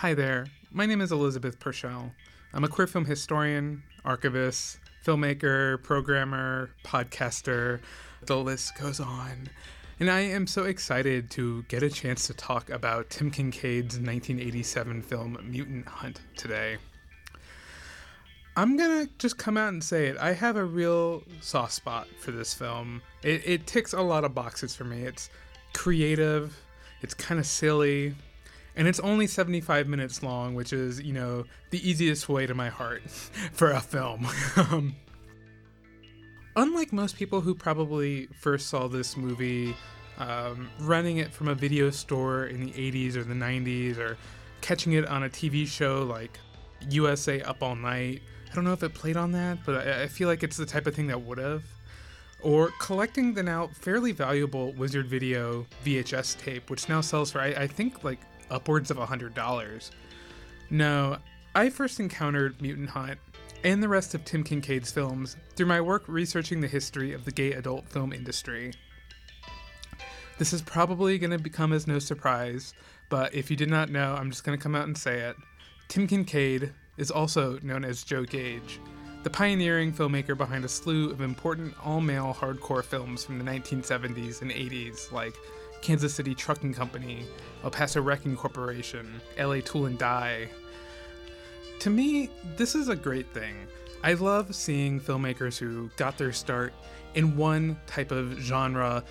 Hi there. My name is Elizabeth Purchell. I'm a queer film historian, archivist, filmmaker, programmer, podcaster. The list goes on. And I am so excited to get a chance to talk about Tim Kincaid's 1987 film Mutant Hunt today. I'm gonna just come out and say it. I have a real soft spot for this film. It, it ticks a lot of boxes for me. It's creative, it's kind of silly, and it's only 75 minutes long, which is, you know, the easiest way to my heart for a film. um, unlike most people who probably first saw this movie um, renting it from a video store in the 80s or the 90s or catching it on a TV show like USA Up All Night. I don't know if it played on that, but I, I feel like it's the type of thing that would have. Or collecting the now fairly valuable Wizard Video VHS tape, which now sells for, I, I think, like upwards of $100. No, I first encountered Mutant Hunt and the rest of Tim Kincaid's films through my work researching the history of the gay adult film industry. This is probably going to become as no surprise, but if you did not know, I'm just going to come out and say it. Tim Kincaid is also known as Joe Gage, the pioneering filmmaker behind a slew of important all male hardcore films from the 1970s and 80s, like Kansas City Trucking Company, El Paso Wrecking Corporation, LA Tool and Die. To me, this is a great thing. I love seeing filmmakers who got their start in one type of genre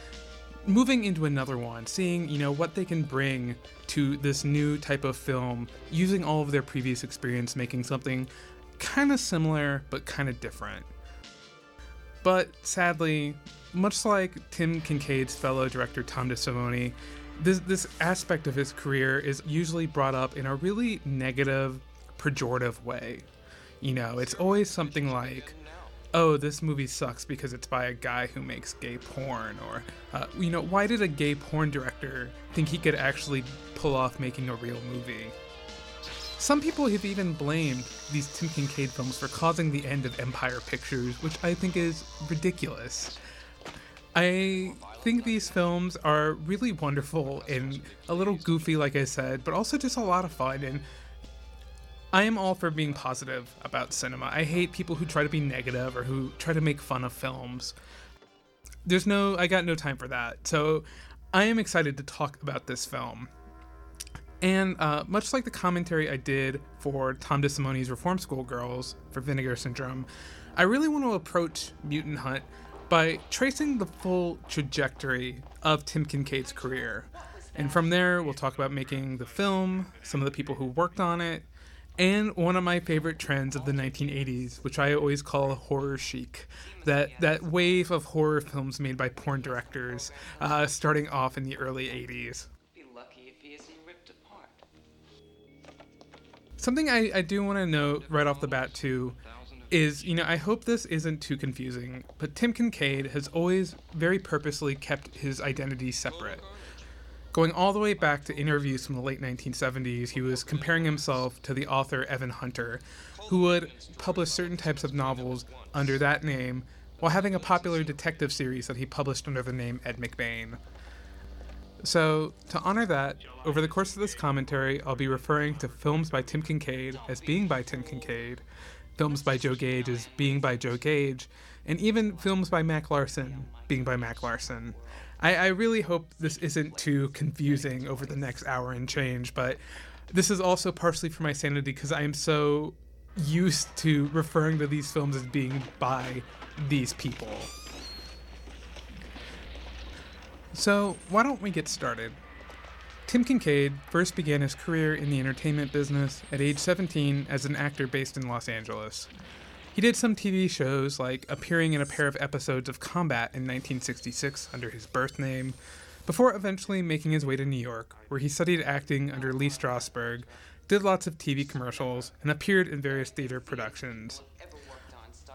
moving into another one, seeing, you know, what they can bring to this new type of film using all of their previous experience making something kind of similar but kind of different. But sadly, much like Tim Kincaid's fellow director Tom DeSimone, this this aspect of his career is usually brought up in a really negative, pejorative way. You know, it's always something like, "Oh, this movie sucks because it's by a guy who makes gay porn," or, uh, you know, "Why did a gay porn director think he could actually pull off making a real movie?" Some people have even blamed these Tim Kincaid films for causing the end of Empire Pictures, which I think is ridiculous. I think these films are really wonderful and a little goofy, like I said, but also just a lot of fun. And I am all for being positive about cinema. I hate people who try to be negative or who try to make fun of films. There's no, I got no time for that. So I am excited to talk about this film. And uh, much like the commentary I did for Tom DeSimone's Reform School Girls for Vinegar Syndrome, I really want to approach Mutant Hunt by tracing the full trajectory of Tim Kincaid's career. And from there, we'll talk about making the film, some of the people who worked on it, and one of my favorite trends of the 1980s, which I always call horror chic, that that wave of horror films made by porn directors, uh, starting off in the early 80s. Something I, I do want to note right off the bat too is, you know, I hope this isn't too confusing, but Tim Kincaid has always very purposely kept his identity separate. Going all the way back to interviews from the late 1970s, he was comparing himself to the author Evan Hunter, who would publish certain types of novels under that name while having a popular detective series that he published under the name Ed McBain. So, to honor that, over the course of this commentary, I'll be referring to films by Tim Kincaid as being by Tim Kincaid, films by Joe Gage as being by Joe Gage, and even films by Mac Larson being by Mac Larson. I, I really hope this isn't too confusing over the next hour and change, but this is also partially for my sanity because I am so used to referring to these films as being by these people. So, why don't we get started? Tim Kincaid first began his career in the entertainment business at age 17 as an actor based in Los Angeles. He did some TV shows, like appearing in a pair of episodes of Combat in 1966 under his birth name, before eventually making his way to New York, where he studied acting under Lee Strasberg, did lots of TV commercials, and appeared in various theater productions.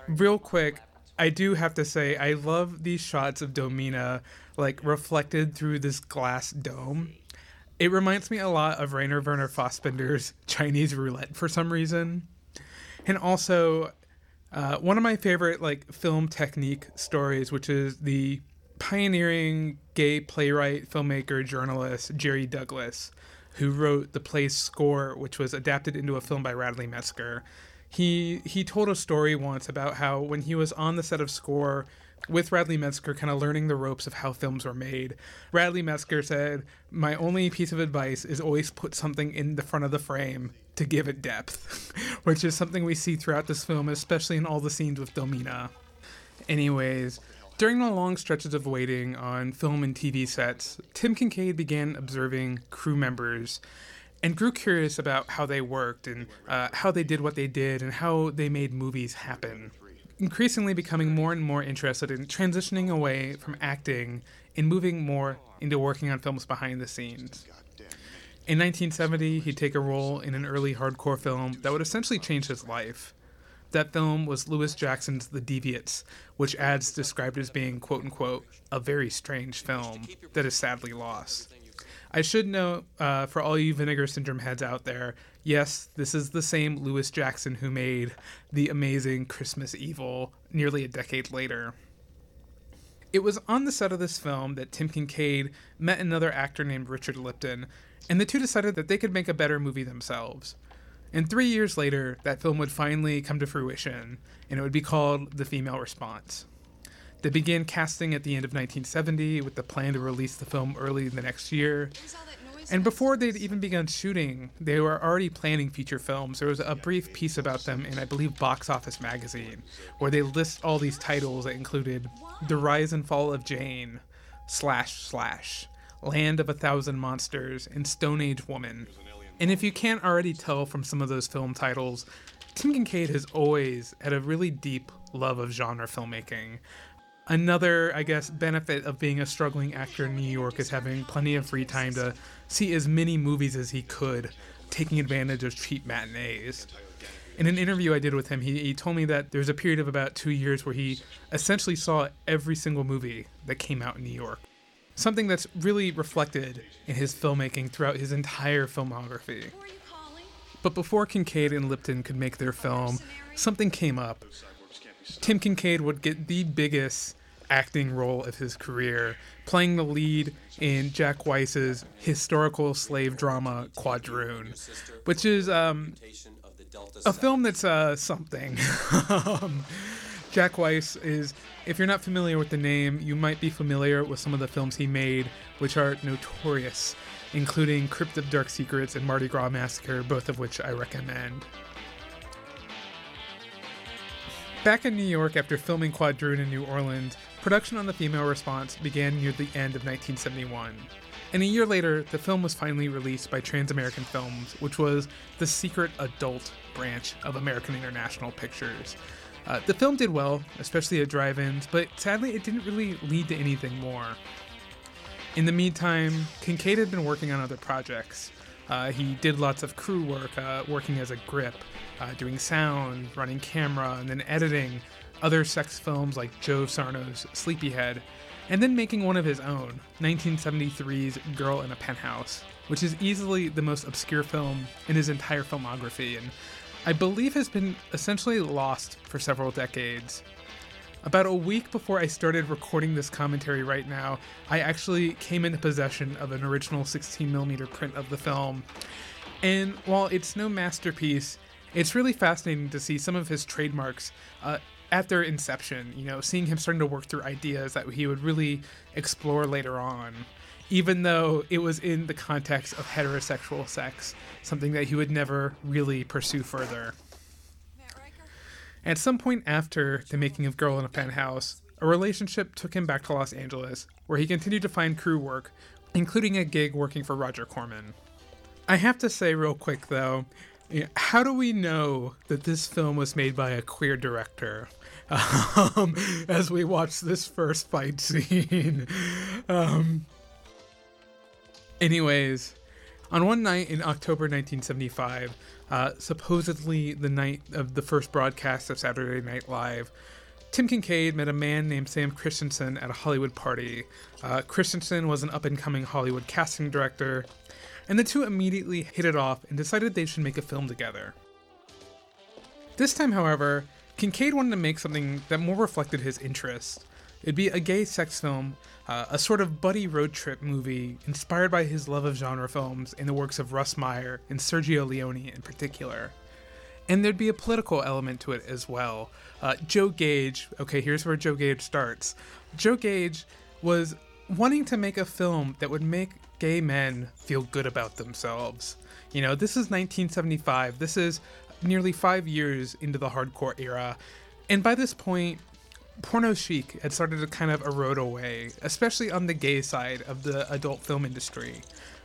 Real quick, I do have to say, I love these shots of Domina, like reflected through this glass dome. It reminds me a lot of Rainer Werner Fassbinder's Chinese Roulette for some reason. And also, uh, one of my favorite like film technique stories, which is the pioneering gay playwright, filmmaker, journalist Jerry Douglas, who wrote the play's score, which was adapted into a film by Radley Metzger. He he told a story once about how when he was on the set of Score with Radley Metzger, kind of learning the ropes of how films were made. Radley Metzger said, "My only piece of advice is always put something in the front of the frame to give it depth," which is something we see throughout this film, especially in all the scenes with Domina. Anyways, during the long stretches of waiting on film and TV sets, Tim Kincaid began observing crew members and grew curious about how they worked and uh, how they did what they did and how they made movies happen. Increasingly becoming more and more interested in transitioning away from acting and moving more into working on films behind the scenes. In 1970, he'd take a role in an early hardcore film that would essentially change his life. That film was Lewis Jackson's The Deviants, which ads described as being, quote unquote, a very strange film that is sadly lost. I should note uh, for all you Vinegar Syndrome heads out there, yes, this is the same Lewis Jackson who made the amazing Christmas Evil nearly a decade later. It was on the set of this film that Tim Kincaid met another actor named Richard Lipton, and the two decided that they could make a better movie themselves. And three years later, that film would finally come to fruition, and it would be called The Female Response. They began casting at the end of 1970 with the plan to release the film early the next year. And before they'd even begun shooting, they were already planning feature films. There was a brief piece about them in, I believe, Box Office Magazine, where they list all these titles that included The Rise and Fall of Jane, Slash Slash, Land of a Thousand Monsters, and Stone Age Woman. And if you can't already tell from some of those film titles, Tim Kincaid has always had a really deep love of genre filmmaking. Another, I guess, benefit of being a struggling actor in New York is having plenty of free time to see as many movies as he could, taking advantage of cheap matinees. In an interview I did with him, he, he told me that there was a period of about two years where he essentially saw every single movie that came out in New York something that's really reflected in his filmmaking throughout his entire filmography. But before Kincaid and Lipton could make their film, something came up. Tim Kincaid would get the biggest acting role of his career, playing the lead in Jack Weis's historical slave drama Quadroon, which is um, a film that's uh, something. um, Jack Weiss is, if you're not familiar with the name, you might be familiar with some of the films he made, which are notorious, including Crypt of Dark Secrets and Mardi Gras Massacre, both of which I recommend. Back in New York after filming Quadroon in New Orleans, production on The Female Response began near the end of 1971. And a year later, the film was finally released by Trans American Films, which was the secret adult branch of American International Pictures. Uh, the film did well, especially at drive ins, but sadly it didn't really lead to anything more. In the meantime, Kincaid had been working on other projects. Uh, he did lots of crew work, uh, working as a grip, uh, doing sound, running camera, and then editing other sex films like Joe Sarno's Sleepyhead, and then making one of his own, 1973's Girl in a Penthouse, which is easily the most obscure film in his entire filmography and I believe has been essentially lost for several decades. About a week before I started recording this commentary right now, I actually came into possession of an original 16mm print of the film. And while it's no masterpiece, it's really fascinating to see some of his trademarks uh, at their inception, you know, seeing him starting to work through ideas that he would really explore later on even though it was in the context of heterosexual sex, something that he would never really pursue further. At some point after the making of Girl in a Penthouse, a relationship took him back to Los Angeles, where he continued to find crew work, including a gig working for Roger Corman. I have to say, real quick though, how do we know that this film was made by a queer director? Um, as we watch this first fight scene. Um, Anyways, on one night in October 1975, uh, supposedly the night of the first broadcast of Saturday Night Live, Tim Kincaid met a man named Sam Christensen at a Hollywood party. Uh, Christensen was an up and coming Hollywood casting director, and the two immediately hit it off and decided they should make a film together. This time, however, Kincaid wanted to make something that more reflected his interests. It'd be a gay sex film, uh, a sort of buddy road trip movie inspired by his love of genre films and the works of Russ Meyer and Sergio Leone in particular. And there'd be a political element to it as well. Uh, Joe Gage, okay, here's where Joe Gage starts. Joe Gage was wanting to make a film that would make gay men feel good about themselves. You know, this is 1975. This is nearly five years into the hardcore era. And by this point, porno chic had started to kind of erode away, especially on the gay side of the adult film industry.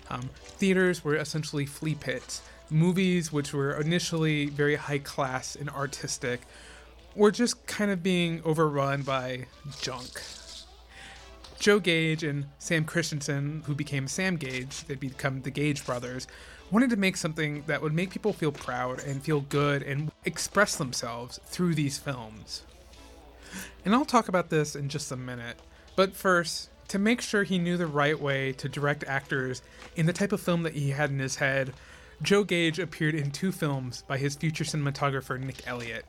Um, theaters were essentially flea pits. Movies, which were initially very high class and artistic, were just kind of being overrun by junk. Joe Gage and Sam Christensen, who became Sam Gage, they'd become the Gage brothers, wanted to make something that would make people feel proud and feel good and express themselves through these films. And I'll talk about this in just a minute. But first, to make sure he knew the right way to direct actors in the type of film that he had in his head, Joe Gage appeared in two films by his future cinematographer Nick Elliott.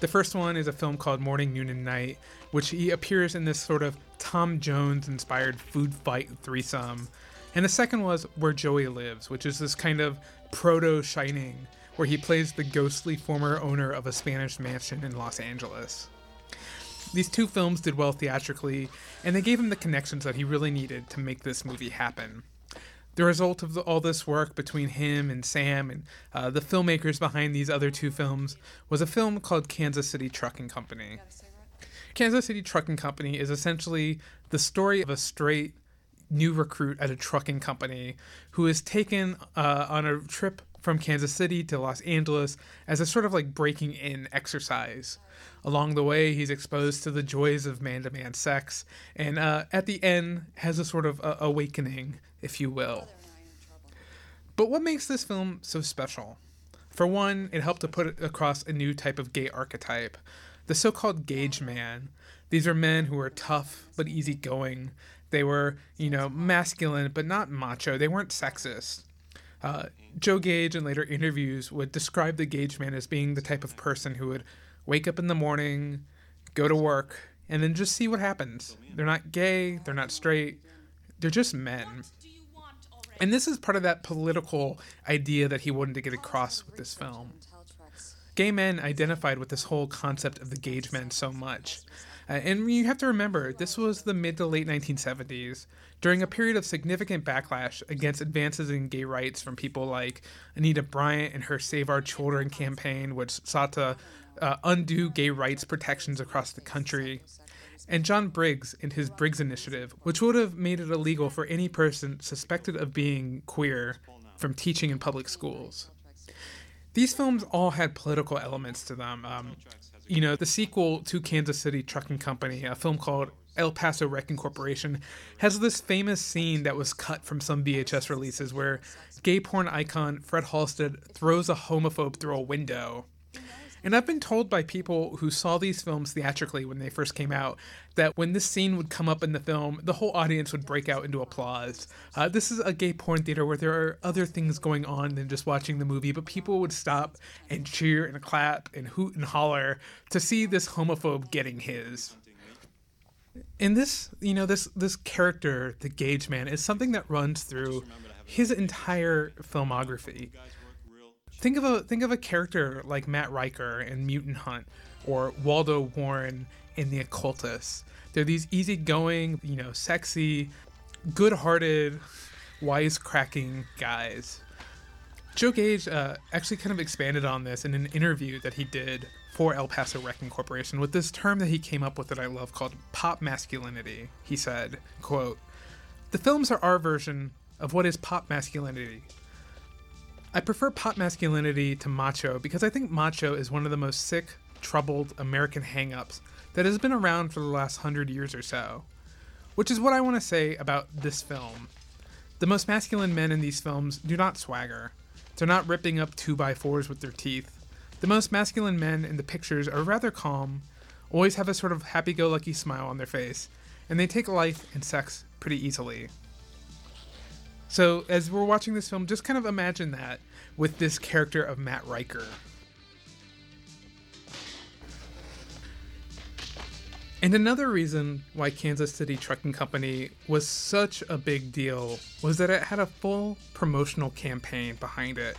The first one is a film called Morning, Noon, and Night, which he appears in this sort of Tom Jones inspired food fight threesome. And the second was Where Joey Lives, which is this kind of proto Shining, where he plays the ghostly former owner of a Spanish mansion in Los Angeles. These two films did well theatrically, and they gave him the connections that he really needed to make this movie happen. The result of the, all this work between him and Sam and uh, the filmmakers behind these other two films was a film called Kansas City Trucking Company. Kansas City Trucking Company is essentially the story of a straight new recruit at a trucking company who is taken uh, on a trip from Kansas City to Los Angeles as a sort of like breaking in exercise. Along the way, he's exposed to the joys of man to man sex, and uh, at the end, has a sort of uh, awakening, if you will. But what makes this film so special? For one, it helped to put across a new type of gay archetype the so called Gage man. These are men who are tough but easygoing. They were, you know, masculine but not macho. They weren't sexist. Uh, Joe Gage, in later interviews, would describe the Gage man as being the type of person who would wake up in the morning, go to work, and then just see what happens. They're not gay, they're not straight, they're just men. And this is part of that political idea that he wanted to get across with this film. Gay men identified with this whole concept of the Gage men so much. Uh, and you have to remember, this was the mid to late 1970s, during a period of significant backlash against advances in gay rights from people like Anita Bryant and her Save Our Children campaign, which sought to uh, undo gay rights protections across the country, and John Briggs and his Briggs Initiative, which would have made it illegal for any person suspected of being queer from teaching in public schools. These films all had political elements to them. Um, you know, the sequel to Kansas City Trucking Company, a film called El Paso Wrecking Corporation, has this famous scene that was cut from some VHS releases where gay porn icon Fred Halstead throws a homophobe through a window. And I've been told by people who saw these films theatrically when they first came out that when this scene would come up in the film, the whole audience would break out into applause. Uh, this is a gay porn theater where there are other things going on than just watching the movie, but people would stop and cheer and clap and hoot and holler to see this homophobe getting his. And this, you know, this this character, the Gage Man, is something that runs through his entire filmography. Think of a think of a character like Matt Riker in Mutant Hunt or Waldo Warren in The Occultist. They're these easygoing, you know, sexy, good-hearted, wisecracking guys. Joe Gage uh, actually kind of expanded on this in an interview that he did for El Paso Wrecking Corporation with this term that he came up with that I love called pop masculinity. He said, quote, "The films are our version of what is pop masculinity. I prefer pop masculinity to macho because I think macho is one of the most sick, troubled American hangups that has been around for the last hundred years or so. Which is what I want to say about this film. The most masculine men in these films do not swagger. They're not ripping up 2x4s with their teeth. The most masculine men in the pictures are rather calm, always have a sort of happy go lucky smile on their face, and they take life and sex pretty easily. So, as we're watching this film, just kind of imagine that with this character of Matt Riker. And another reason why Kansas City Trucking Company was such a big deal was that it had a full promotional campaign behind it,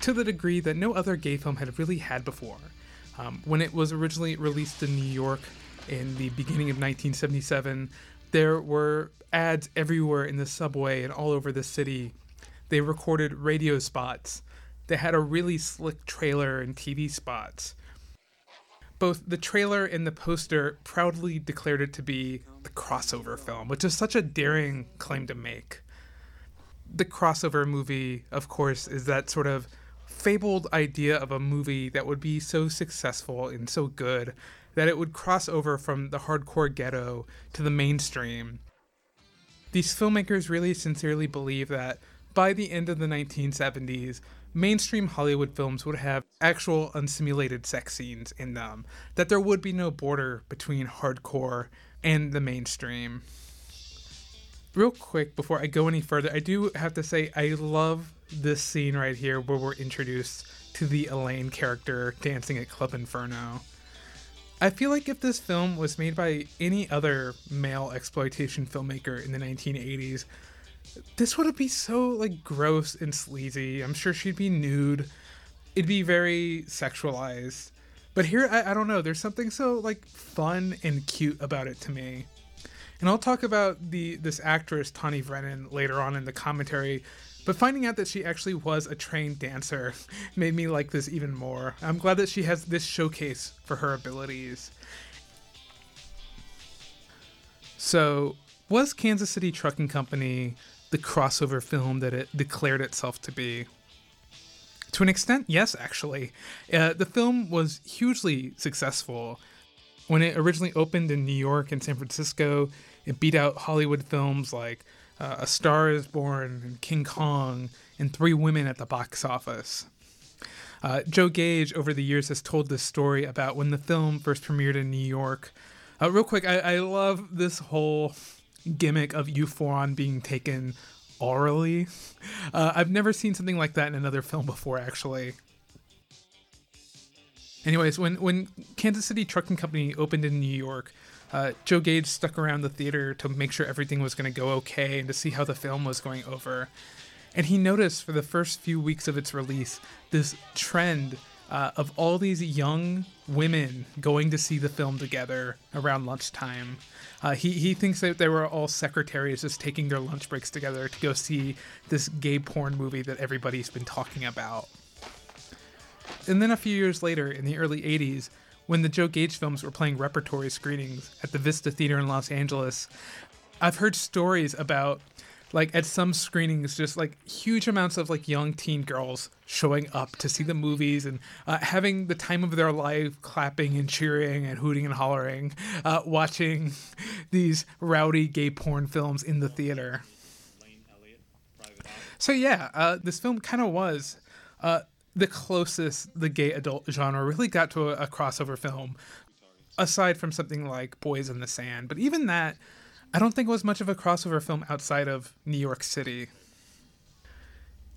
to the degree that no other gay film had really had before. Um, when it was originally released in New York in the beginning of 1977, there were ads everywhere in the subway and all over the city. They recorded radio spots. They had a really slick trailer and TV spots. Both the trailer and the poster proudly declared it to be the crossover film, which is such a daring claim to make. The crossover movie, of course, is that sort of fabled idea of a movie that would be so successful and so good that it would cross over from the hardcore ghetto to the mainstream. These filmmakers really sincerely believe that by the end of the 1970s, mainstream Hollywood films would have actual unsimulated sex scenes in them, that there would be no border between hardcore and the mainstream. Real quick, before I go any further, I do have to say I love this scene right here where we're introduced to the Elaine character dancing at Club Inferno. I feel like if this film was made by any other male exploitation filmmaker in the 1980s, this would be so like gross and sleazy. I'm sure she'd be nude. It'd be very sexualized. But here, I, I don't know. There's something so like fun and cute about it to me. And I'll talk about the this actress Tawny Brennan later on in the commentary but finding out that she actually was a trained dancer made me like this even more. I'm glad that she has this showcase for her abilities. So, was Kansas City Trucking Company the crossover film that it declared itself to be? To an extent, yes, actually. Uh, the film was hugely successful. When it originally opened in New York and San Francisco, it beat out Hollywood films like uh, A Star is Born, and King Kong, and Three Women at the box office. Uh, Joe Gage, over the years, has told this story about when the film first premiered in New York. Uh, real quick, I, I love this whole gimmick of Euphoron being taken orally. Uh, I've never seen something like that in another film before, actually. Anyways, when when Kansas City Trucking Company opened in New York, uh, Joe Gage stuck around the theater to make sure everything was going to go okay and to see how the film was going over. And he noticed for the first few weeks of its release this trend uh, of all these young women going to see the film together around lunchtime. Uh, he, he thinks that they were all secretaries just taking their lunch breaks together to go see this gay porn movie that everybody's been talking about. And then a few years later, in the early 80s, when the Joe Gage films were playing repertory screenings at the Vista Theater in Los Angeles, I've heard stories about like at some screenings just like huge amounts of like young teen girls showing up to see the movies and uh, having the time of their life clapping and cheering and hooting and hollering uh, watching these rowdy gay porn films in the theater. So yeah uh, this film kind of was uh, the closest the gay adult genre really got to a, a crossover film, aside from something like Boys in the Sand. But even that, I don't think it was much of a crossover film outside of New York City.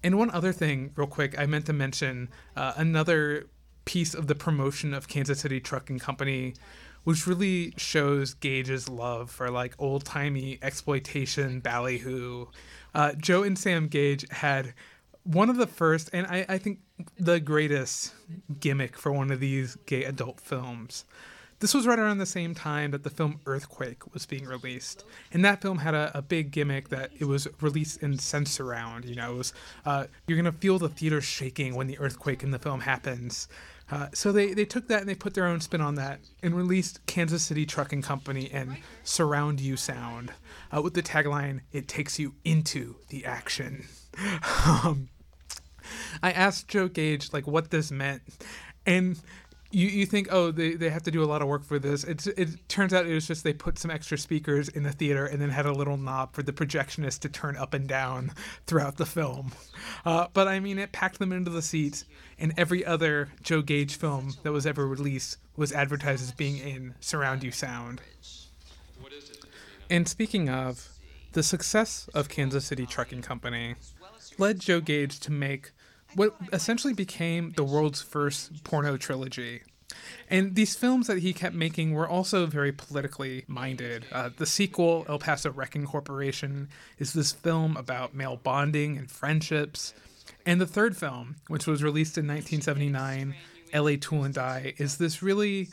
And one other thing, real quick, I meant to mention uh, another piece of the promotion of Kansas City Trucking Company, which really shows Gage's love for like old timey exploitation ballyhoo. Uh, Joe and Sam Gage had one of the first, and I, I think the greatest gimmick for one of these gay adult films. This was right around the same time that the film Earthquake was being released, and that film had a, a big gimmick that it was released in Sensurround. You know, it was uh, you're gonna feel the theater shaking when the earthquake in the film happens. Uh, so they, they took that and they put their own spin on that and released Kansas City Trucking Company and Surround You Sound uh, with the tagline "It takes you into the action." um, I asked Joe Gage like what this meant, and you, you think oh they, they have to do a lot of work for this. It's, it turns out it was just they put some extra speakers in the theater and then had a little knob for the projectionist to turn up and down throughout the film. Uh, but i mean it packed them into the seats and every other joe gage film that was ever released was advertised as being in surround you sound. And speaking of the success of kansas city trucking company led Joe Gage to make what essentially became the world's first porno trilogy. And these films that he kept making were also very politically minded. Uh, the sequel, El Paso Wrecking Corporation, is this film about male bonding and friendships. And the third film, which was released in 1979, LA Tool and Die, is this really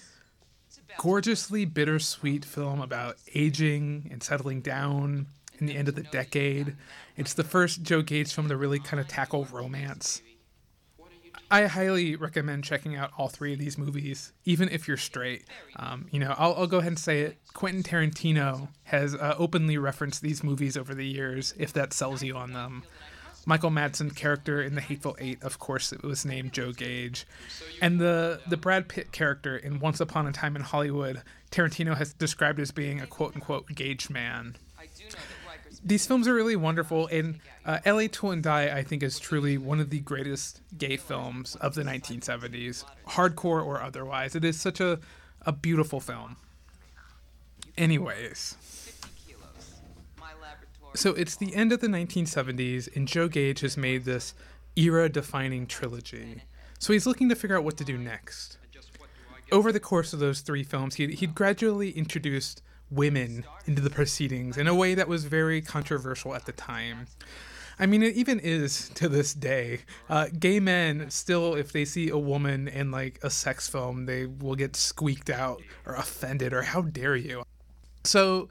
gorgeously bittersweet film about aging and settling down in the end of the decade. It's the first Joe Gage film to really kind of tackle romance. I highly recommend checking out all three of these movies, even if you're straight. Um, you know, I'll, I'll, go ahead and say it. Quentin Tarantino has uh, openly referenced these movies over the years, if that sells you on them. Michael Madsen's character in The Hateful Eight, of course, it was named Joe Gage. And the, the Brad Pitt character in Once Upon a Time in Hollywood, Tarantino has described as being a quote unquote Gage man. These films are really wonderful, and uh, LA Tool and Die, I think, is truly one of the greatest gay films of the 1970s, hardcore or otherwise. It is such a, a beautiful film. Anyways. So it's the end of the 1970s, and Joe Gage has made this era defining trilogy. So he's looking to figure out what to do next. Over the course of those three films, he'd, he'd gradually introduced women into the proceedings in a way that was very controversial at the time. I mean, it even is to this day. Uh, gay men still, if they see a woman in like a sex film, they will get squeaked out or offended or how dare you. So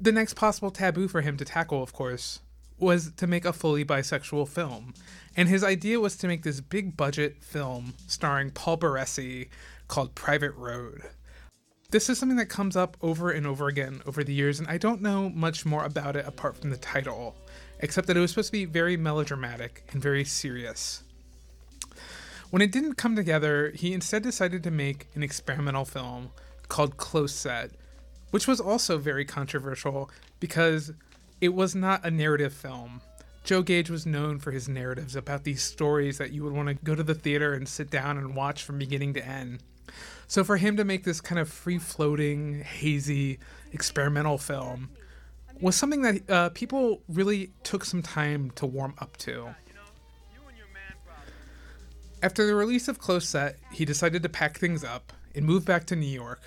the next possible taboo for him to tackle, of course, was to make a fully bisexual film. And his idea was to make this big budget film starring Paul Baresi called Private Road. This is something that comes up over and over again over the years, and I don't know much more about it apart from the title, except that it was supposed to be very melodramatic and very serious. When it didn't come together, he instead decided to make an experimental film called Close Set, which was also very controversial because it was not a narrative film. Joe Gage was known for his narratives about these stories that you would want to go to the theater and sit down and watch from beginning to end. So for him to make this kind of free floating, hazy, experimental film was something that uh, people really took some time to warm up to. After the release of Close Set, he decided to pack things up and move back to New York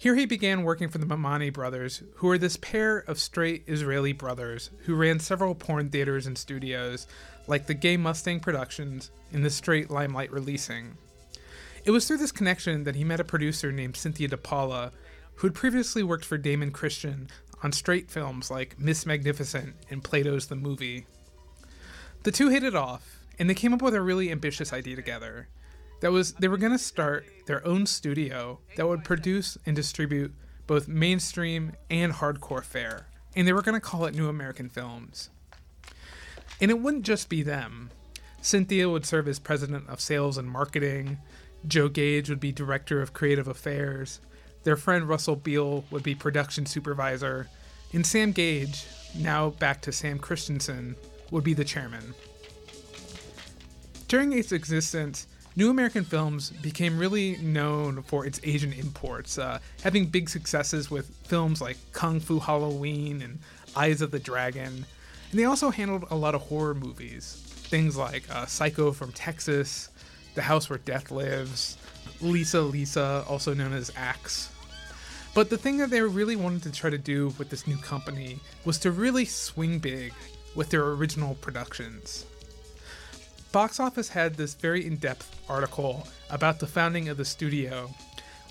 here he began working for the Mamani brothers, who were this pair of straight Israeli brothers who ran several porn theaters and studios, like the Gay Mustang Productions and the Straight Limelight Releasing. It was through this connection that he met a producer named Cynthia DePaula, who had previously worked for Damon Christian on straight films like Miss Magnificent and Plato's The Movie. The two hit it off, and they came up with a really ambitious idea together that was they were going to start their own studio that would produce and distribute both mainstream and hardcore fare, and they were going to call it New American Films. And it wouldn't just be them. Cynthia would serve as president of sales and marketing. Joe Gage would be director of creative affairs. Their friend Russell Beal would be production supervisor. And Sam Gage, now back to Sam Christensen, would be the chairman. During its existence, New American Films became really known for its Asian imports, uh, having big successes with films like Kung Fu Halloween and Eyes of the Dragon. And they also handled a lot of horror movies, things like uh, Psycho from Texas, The House Where Death Lives, Lisa Lisa, also known as Axe. But the thing that they really wanted to try to do with this new company was to really swing big with their original productions. Box Office had this very in depth article about the founding of the studio.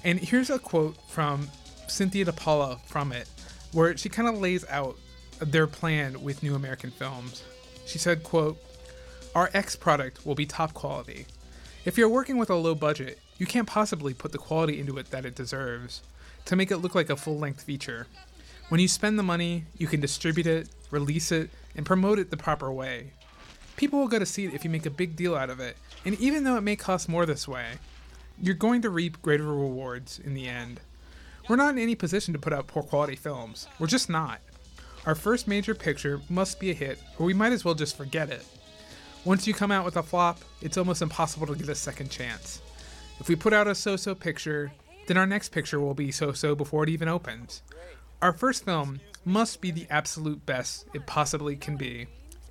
And here's a quote from Cynthia DePaula from it, where she kind of lays out their plan with New American Films. She said, quote, Our X product will be top quality. If you're working with a low budget, you can't possibly put the quality into it that it deserves to make it look like a full length feature. When you spend the money, you can distribute it, release it, and promote it the proper way people will go to see it if you make a big deal out of it. And even though it may cost more this way, you're going to reap greater rewards in the end. We're not in any position to put out poor quality films. We're just not. Our first major picture must be a hit, or we might as well just forget it. Once you come out with a flop, it's almost impossible to get a second chance. If we put out a so so picture, then our next picture will be so so before it even opens. Our first film must be the absolute best it possibly can be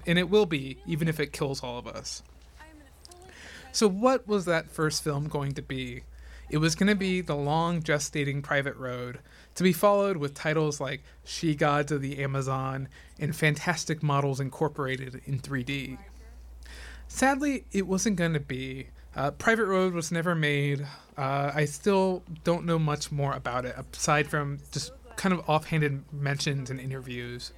and it will be, even if it kills all of us. So, what was that first film going to be? It was going to be the long gestating private road, to be followed with titles like She Gods of the Amazon and Fantastic Models Incorporated in 3D. Sadly, it wasn't going to be. Uh, private Road was never made. Uh, I still don't know much more about it, aside from just kind of offhanded mentions and interviews.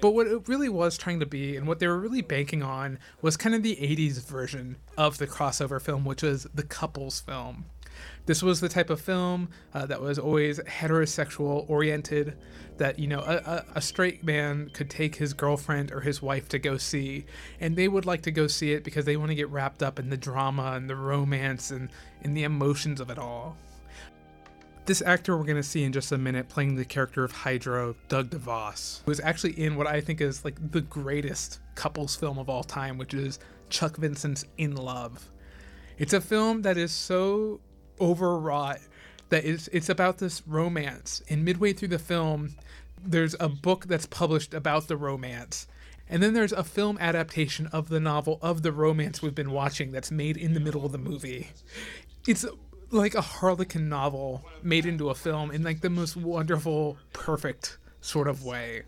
But what it really was trying to be, and what they were really banking on, was kind of the 80s version of the crossover film, which was the couples film. This was the type of film uh, that was always heterosexual oriented, that, you know, a, a, straight man could take his girlfriend or his wife to go see, and they would like to go see it because they want to get wrapped up in the drama and the romance and in the emotions of it all. This actor we're going to see in just a minute playing the character of Hydro, Doug DeVos, was actually in what I think is like the greatest couples film of all time, which is Chuck Vincent's In Love. It's a film that is so overwrought that it's, it's about this romance. And midway through the film, there's a book that's published about the romance. And then there's a film adaptation of the novel of the romance we've been watching that's made in the middle of the movie. It's like a Harlequin novel made into a film in like the most wonderful, perfect sort of way.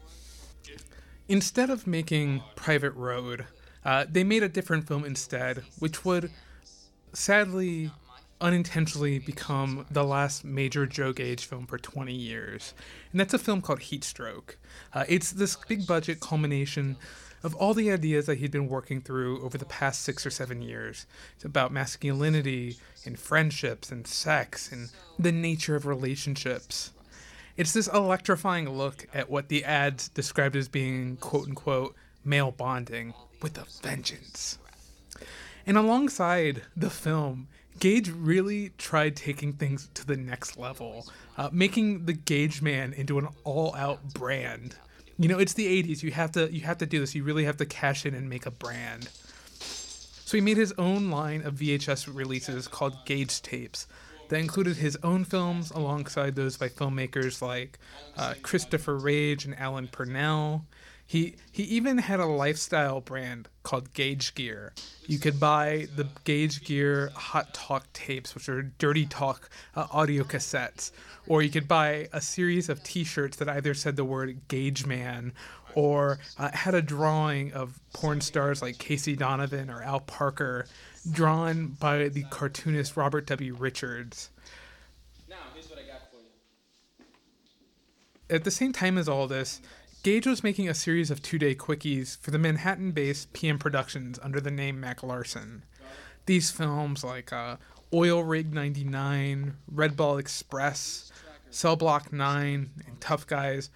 Instead of making Private Road, uh, they made a different film instead, which would sadly unintentionally become the last major Joe Gage film for 20 years. And that's a film called Heatstroke. Uh, it's this big budget culmination of all the ideas that he'd been working through over the past six or seven years. It's about masculinity and friendships and sex and the nature of relationships. It's this electrifying look at what the ads described as being quote unquote male bonding with a vengeance. And alongside the film, Gage really tried taking things to the next level, uh, making the Gage Man into an all-out brand you know, it's the 80s. You have to you have to do this. You really have to cash in and make a brand. So he made his own line of VHS releases called Gage Tapes that included his own films alongside those by filmmakers like uh, Christopher Rage and Alan Purnell. He he even had a lifestyle brand called Gage Gear. You could buy the Gage Gear Hot Talk tapes, which are dirty talk uh, audio cassettes, or you could buy a series of T-shirts that either said the word Gage Man or uh, had a drawing of porn stars like Casey Donovan or Al Parker, drawn by the cartoonist Robert W. Richards. Now, here's what I got for you. At the same time as all this, Gage was making a series of two day quickies for the Manhattan based PM Productions under the name Mac Larson. These films, like uh, Oil Rig 99, Red Ball Express, Cell Block 9, and Tough Guys,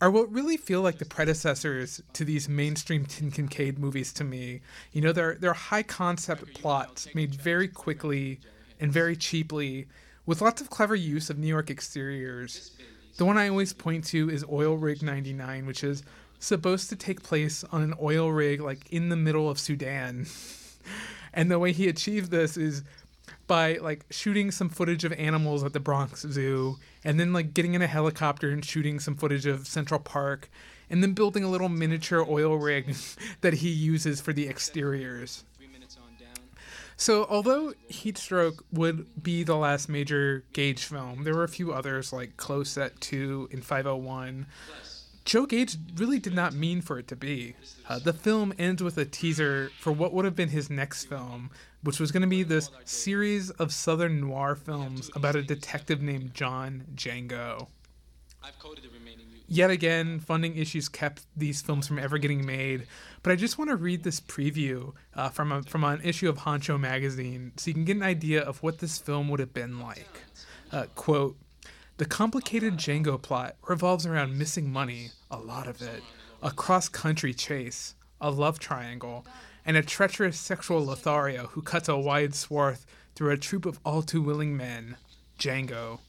are what really feel like the predecessors to these mainstream Tim Kincaid movies to me. You know, they're, they're high concept plots made very quickly and very cheaply with lots of clever use of New York exteriors the one I always point to is Oil Rig 99, which is supposed to take place on an oil rig like in the middle of Sudan. and the way he achieved this is by like shooting some footage of animals at the Bronx Zoo and then like getting in a helicopter and shooting some footage of Central Park and then building a little miniature oil rig that he uses for the exteriors. So, although Heatstroke would be the last major Gage film, there were a few others like Close Set 2 and 501. Joe Gage really did not mean for it to be. Uh, the film ends with a teaser for what would have been his next film, which was going to be this series of Southern noir films about a detective named John Django. Yet again, funding issues kept these films from ever getting made, but I just want to read this preview uh, from a, from an issue of Honcho magazine so you can get an idea of what this film would have been like. Uh, quote: The complicated Django plot revolves around missing money, a lot of it, a cross-country chase, a love triangle, and a treacherous sexual Lothario who cuts a wide swath through a troop of all too willing men. Django.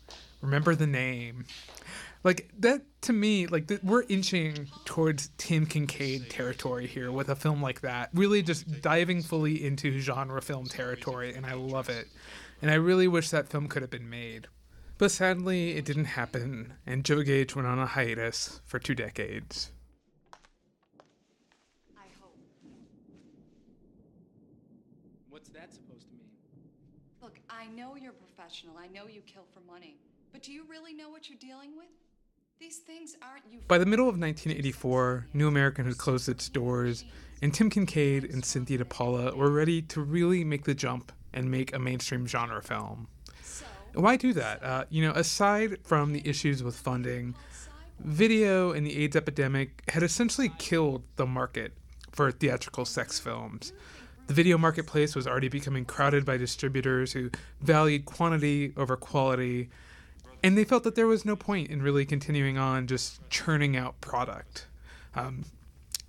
Remember the name. Like that to me, like th- we're inching towards Tim Kincaid territory here with a film like that. Really, just diving fully into genre film territory, and I love it. And I really wish that film could have been made. But sadly, it didn't happen, and Joe Gage went on a hiatus for two decades. What's that supposed to mean? Look, I know you're professional. I know you kill for money. But do you really know what you're dealing with? By the middle of 1984, New American had closed its doors, and Tim Kincaid and Cynthia DePaula were ready to really make the jump and make a mainstream genre film. Why do that? Uh, you know, aside from the issues with funding, video and the AIDS epidemic had essentially killed the market for theatrical sex films. The video marketplace was already becoming crowded by distributors who valued quantity over quality, and they felt that there was no point in really continuing on just churning out product. Um,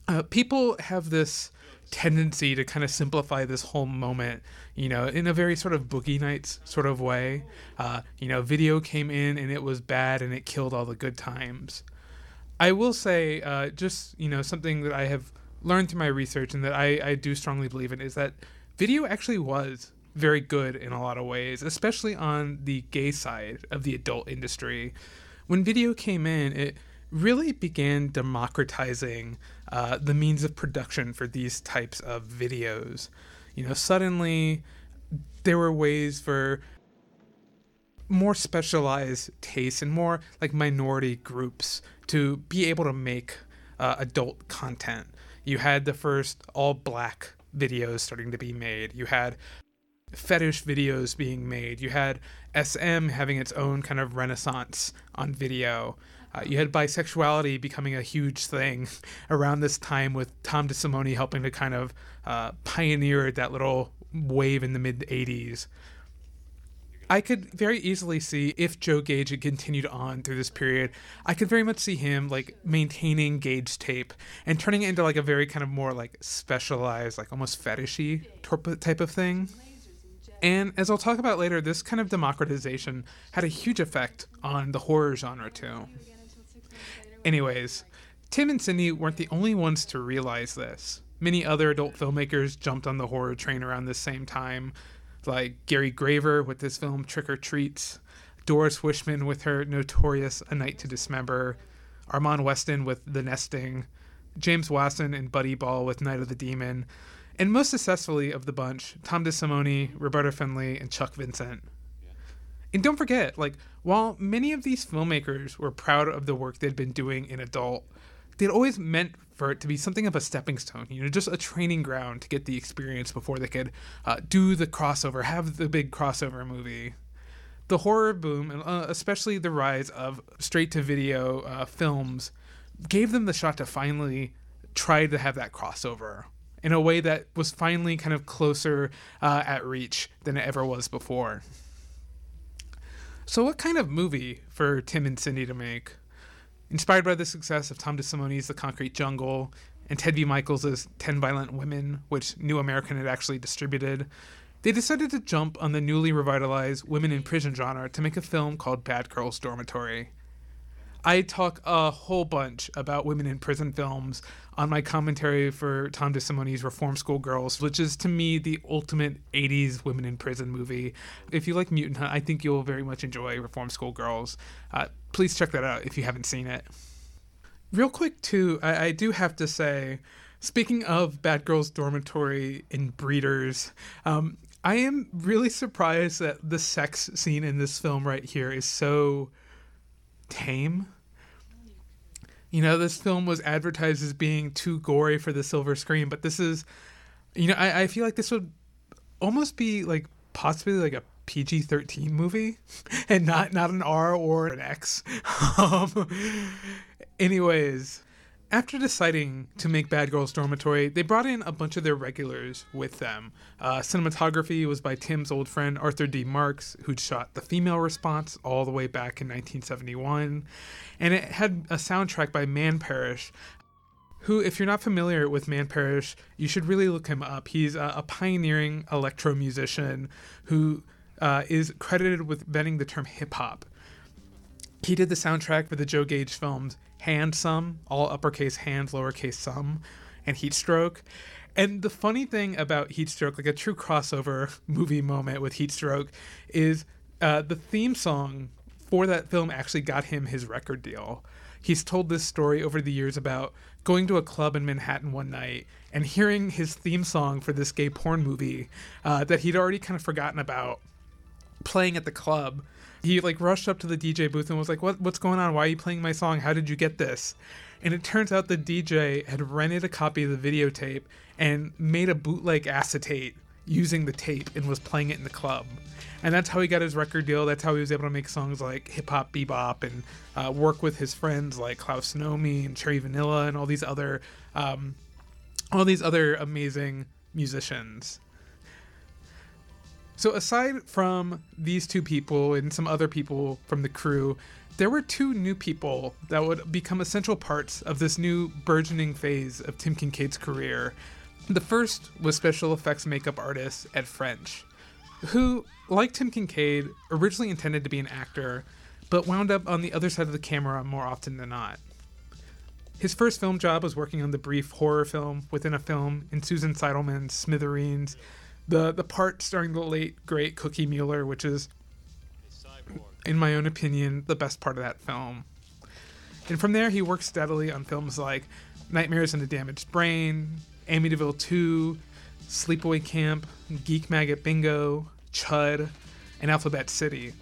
uh, people have this tendency to kind of simplify this whole moment, you know, in a very sort of boogie nights sort of way. Uh, you know, video came in and it was bad and it killed all the good times. I will say, uh, just, you know, something that I have learned through my research and that I, I do strongly believe in is that video actually was very good in a lot of ways, especially on the gay side of the adult industry. When video came in, it really began democratizing uh, the means of production for these types of videos. You know, suddenly there were ways for more specialized tastes and more like minority groups to be able to make uh, adult content. You had the first all black videos starting to be made. You had fetish videos being made. You had SM having its own kind of renaissance on video. Uh, you had bisexuality becoming a huge thing around this time with Tom DeSimone helping to kind of uh, pioneer that little wave in the mid 80s. I could very easily see if Joe Gage had continued on through this period, I could very much see him like maintaining Gage tape and turning it into like a very kind of more like specialized, like almost fetishy type of thing. And as I'll talk about later, this kind of democratization had a huge effect on the horror genre too. Anyways, Tim and Cindy weren't the only ones to realize this. Many other adult filmmakers jumped on the horror train around the same time, like Gary Graver with his film Trick or Treats, Doris Wishman with her notorious A Night to Dismember, Armand Weston with The Nesting, James Wasson and Buddy Ball with Night of the Demon, and most successfully of the bunch, Tom DeSimone, Roberta Findlay, and Chuck Vincent. And don't forget, like, while many of these filmmakers were proud of the work they'd been doing in adult, they'd always meant for it to be something of a stepping stone, you know, just a training ground to get the experience before they could uh, do the crossover, have the big crossover movie. The horror boom, and uh, especially the rise of straight to video uh, films, gave them the shot to finally try to have that crossover in a way that was finally kind of closer uh, at reach than it ever was before. So, what kind of movie for Tim and Cindy to make? Inspired by the success of Tom DeSimone's The Concrete Jungle and Ted V. Mikels' Ten Violent Women, which New American had actually distributed, they decided to jump on the newly revitalized women in prison genre to make a film called Bad Girls Dormitory. I talk a whole bunch about women in prison films on my commentary for Tom DeSimone's Reform School Girls, which is to me the ultimate 80s women in prison movie. If you like Mutant Hunt, I think you'll very much enjoy Reform School Girls. Uh, please check that out if you haven't seen it. Real quick, too, I, I do have to say, speaking of Bad Girls Dormitory and Breeders, um, I am really surprised that the sex scene in this film right here is so tame. You know, this film was advertised as being too gory for the silver screen, but this is, you know, I, I feel like this would almost be like possibly like a PG thirteen movie, and not not an R or an X. um, anyways, after deciding to make Bad Girls Dormitory, they brought in a bunch of their regulars with them. Uh, cinematography was by Tim's old friend Arthur D. Marks, who'd shot The Female Response all the way back in 1971. And it had a soundtrack by Man Parrish, who, if you're not familiar with Man Parrish, you should really look him up. He's a, a pioneering electro musician who uh, is credited with inventing the term hip hop. He did the soundtrack for the Joe Gage films Handsome, all uppercase hand, lowercase sum, and Heatstroke. And the funny thing about Heatstroke, like a true crossover movie moment with Heatstroke, is uh, the theme song for that film actually got him his record deal. He's told this story over the years about going to a club in Manhattan one night and hearing his theme song for this gay porn movie uh, that he'd already kind of forgotten about playing at the club. He like rushed up to the DJ booth and was like, "What what's going on? Why are you playing my song? How did you get this?" And it turns out the DJ had rented a copy of the videotape and made a bootleg acetate using the tape and was playing it in the club. And that's how he got his record deal. That's how he was able to make songs like Hip Hop Bebop and uh, work with his friends like Klaus Nomi and Cherry Vanilla and all these other um, all these other amazing musicians. So, aside from these two people and some other people from the crew, there were two new people that would become essential parts of this new burgeoning phase of Tim Kincaid's career. The first was special effects makeup artist Ed French, who, like Tim Kincaid, originally intended to be an actor, but wound up on the other side of the camera more often than not. His first film job was working on the brief horror film within a film in Susan Seidelman's Smithereens, the the part starring the late great Cookie Mueller, which is, in my own opinion, the best part of that film. And from there, he worked steadily on films like Nightmares in a Damaged Brain, Amityville 2, Sleepaway Camp, Geek Maggot Bingo, Chud, and Alphabet City.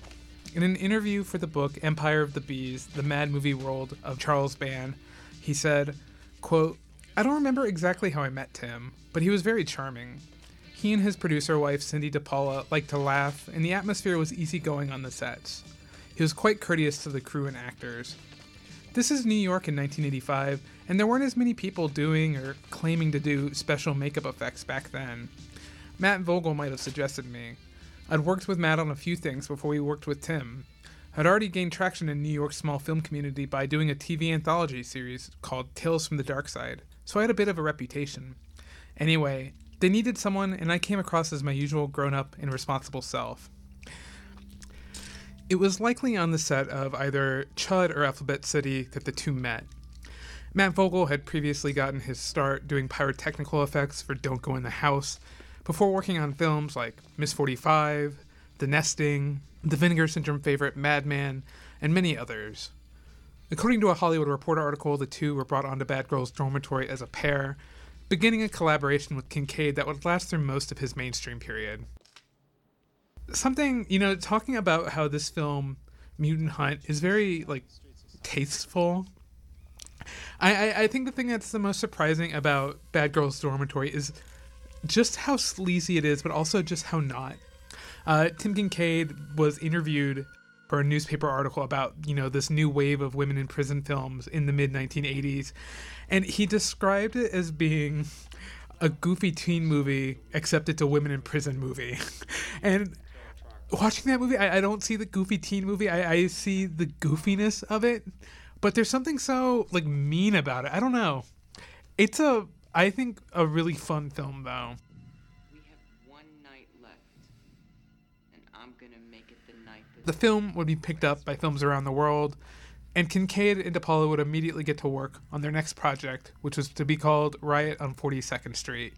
In an interview for the book Empire of the Bees: The Mad Movie World of Charles Band, he said, quote, I don't remember exactly how I met Tim, but he was very charming. He and his producer wife Cindy DePaula liked to laugh, and the atmosphere was easygoing on the sets. He was quite courteous to the crew and actors. This is New York in 1985, and there weren't as many people doing or claiming to do special makeup effects back then. Matt Vogel might have suggested me. I'd worked with Matt on a few things before we worked with Tim, I'd already gained traction in New York's small film community by doing a TV anthology series called Tales from the Dark Side, so I had a bit of a reputation. Anyway, they needed someone, and I came across as my usual grown up and responsible self. It was likely on the set of either Chud or Alphabet City that the two met. Matt Vogel had previously gotten his start doing pyrotechnical effects for Don't Go in the House, before working on films like Miss 45, The Nesting, the Vinegar Syndrome favorite Madman, and many others. According to a Hollywood Reporter article, the two were brought onto Bad Girls Dormitory as a pair, beginning a collaboration with Kincaid that would last through most of his mainstream period. Something, you know, talking about how this film, Mutant Hunt, is very, like, tasteful. I, I, I think the thing that's the most surprising about Bad Girls Dormitory is just how sleazy it is, but also just how not. Uh, Tim Kincaid was interviewed for a newspaper article about you know this new wave of women in prison films in the mid 1980s, and he described it as being a goofy teen movie, except it's a women in prison movie, and. Watching that movie, I, I don't see the goofy teen movie. I, I see the goofiness of it, but there's something so like mean about it. I don't know. It's a, I think, a really fun film though. The film would be picked up by films around the world, and Kincaid and DePaula would immediately get to work on their next project, which was to be called Riot on 42nd Street.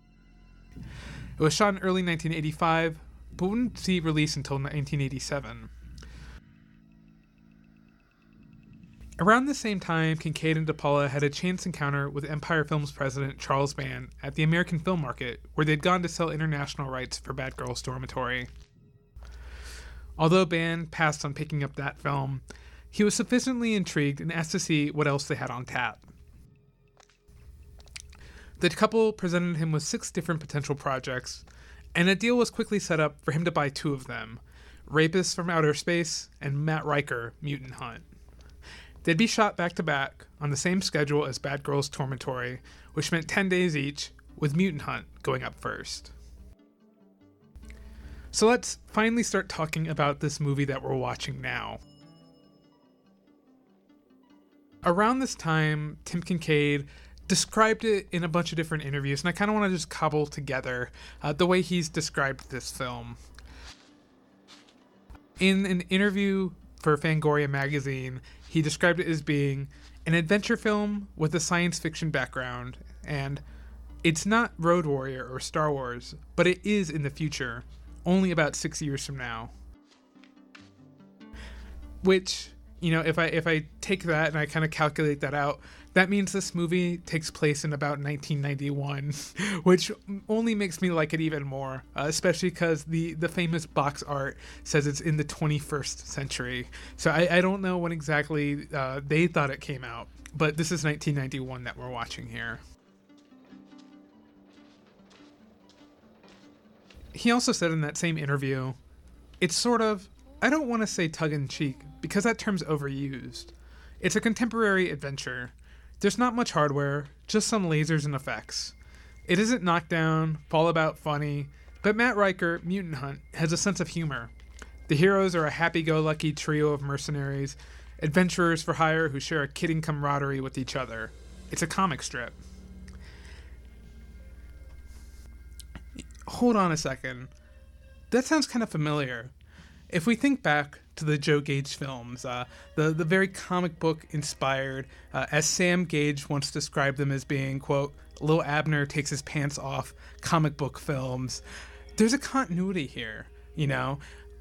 It was shot in early 1985, but wouldn't see release until 1987. Around the same time, Kincaid and DePaula had a chance encounter with Empire Films president Charles Band at the American Film Market, where they'd gone to sell international rights for Bad Girls Dormitory. Although Band passed on picking up that film, he was sufficiently intrigued and asked to see what else they had on tap. The couple presented him with six different potential projects, and a deal was quickly set up for him to buy two of them Rapists from Outer Space and Matt Riker, Mutant Hunt. They'd be shot back to back on the same schedule as Bad Girls Dormitory, which meant 10 days each, with Mutant Hunt going up first. So let's finally start talking about this movie that we're watching now. Around this time, Tim Kincaid described it in a bunch of different interviews, and I kind of want to just cobble together uh, the way he's described this film. In an interview for Fangoria magazine, he described it as being an adventure film with a science fiction background, and it's not Road Warrior or Star Wars, but it is in the future only about six years from now. Which, you know, if I if I take that and I kind of calculate that out, That means this movie takes place in about 1991, which only makes me like it even more, uh, especially because the, the famous box art says it's in the 21st century. So I, I don't know when exactly uh, they thought it came out, but this is 1991 that we're watching here. He also said in that same interview, it's sort of, I don't want to say tug in cheek because that term's overused. It's a contemporary adventure there's not much hardware, just some lasers and effects. It isn't knockdown, fall about funny, but Matt Riker, Mutant Hunt, has a sense of humor. The heroes are a happy go lucky trio of mercenaries, adventurers for hire who share a kidding camaraderie with each other. It's a comic strip. Hold on a second. That sounds kind of familiar. If we think back to the Joe Gage films, uh, the the very comic book inspired, uh, as Sam Gage once described them as being, quote, Lil Abner takes his pants off comic book films. There's a continuity here, you know.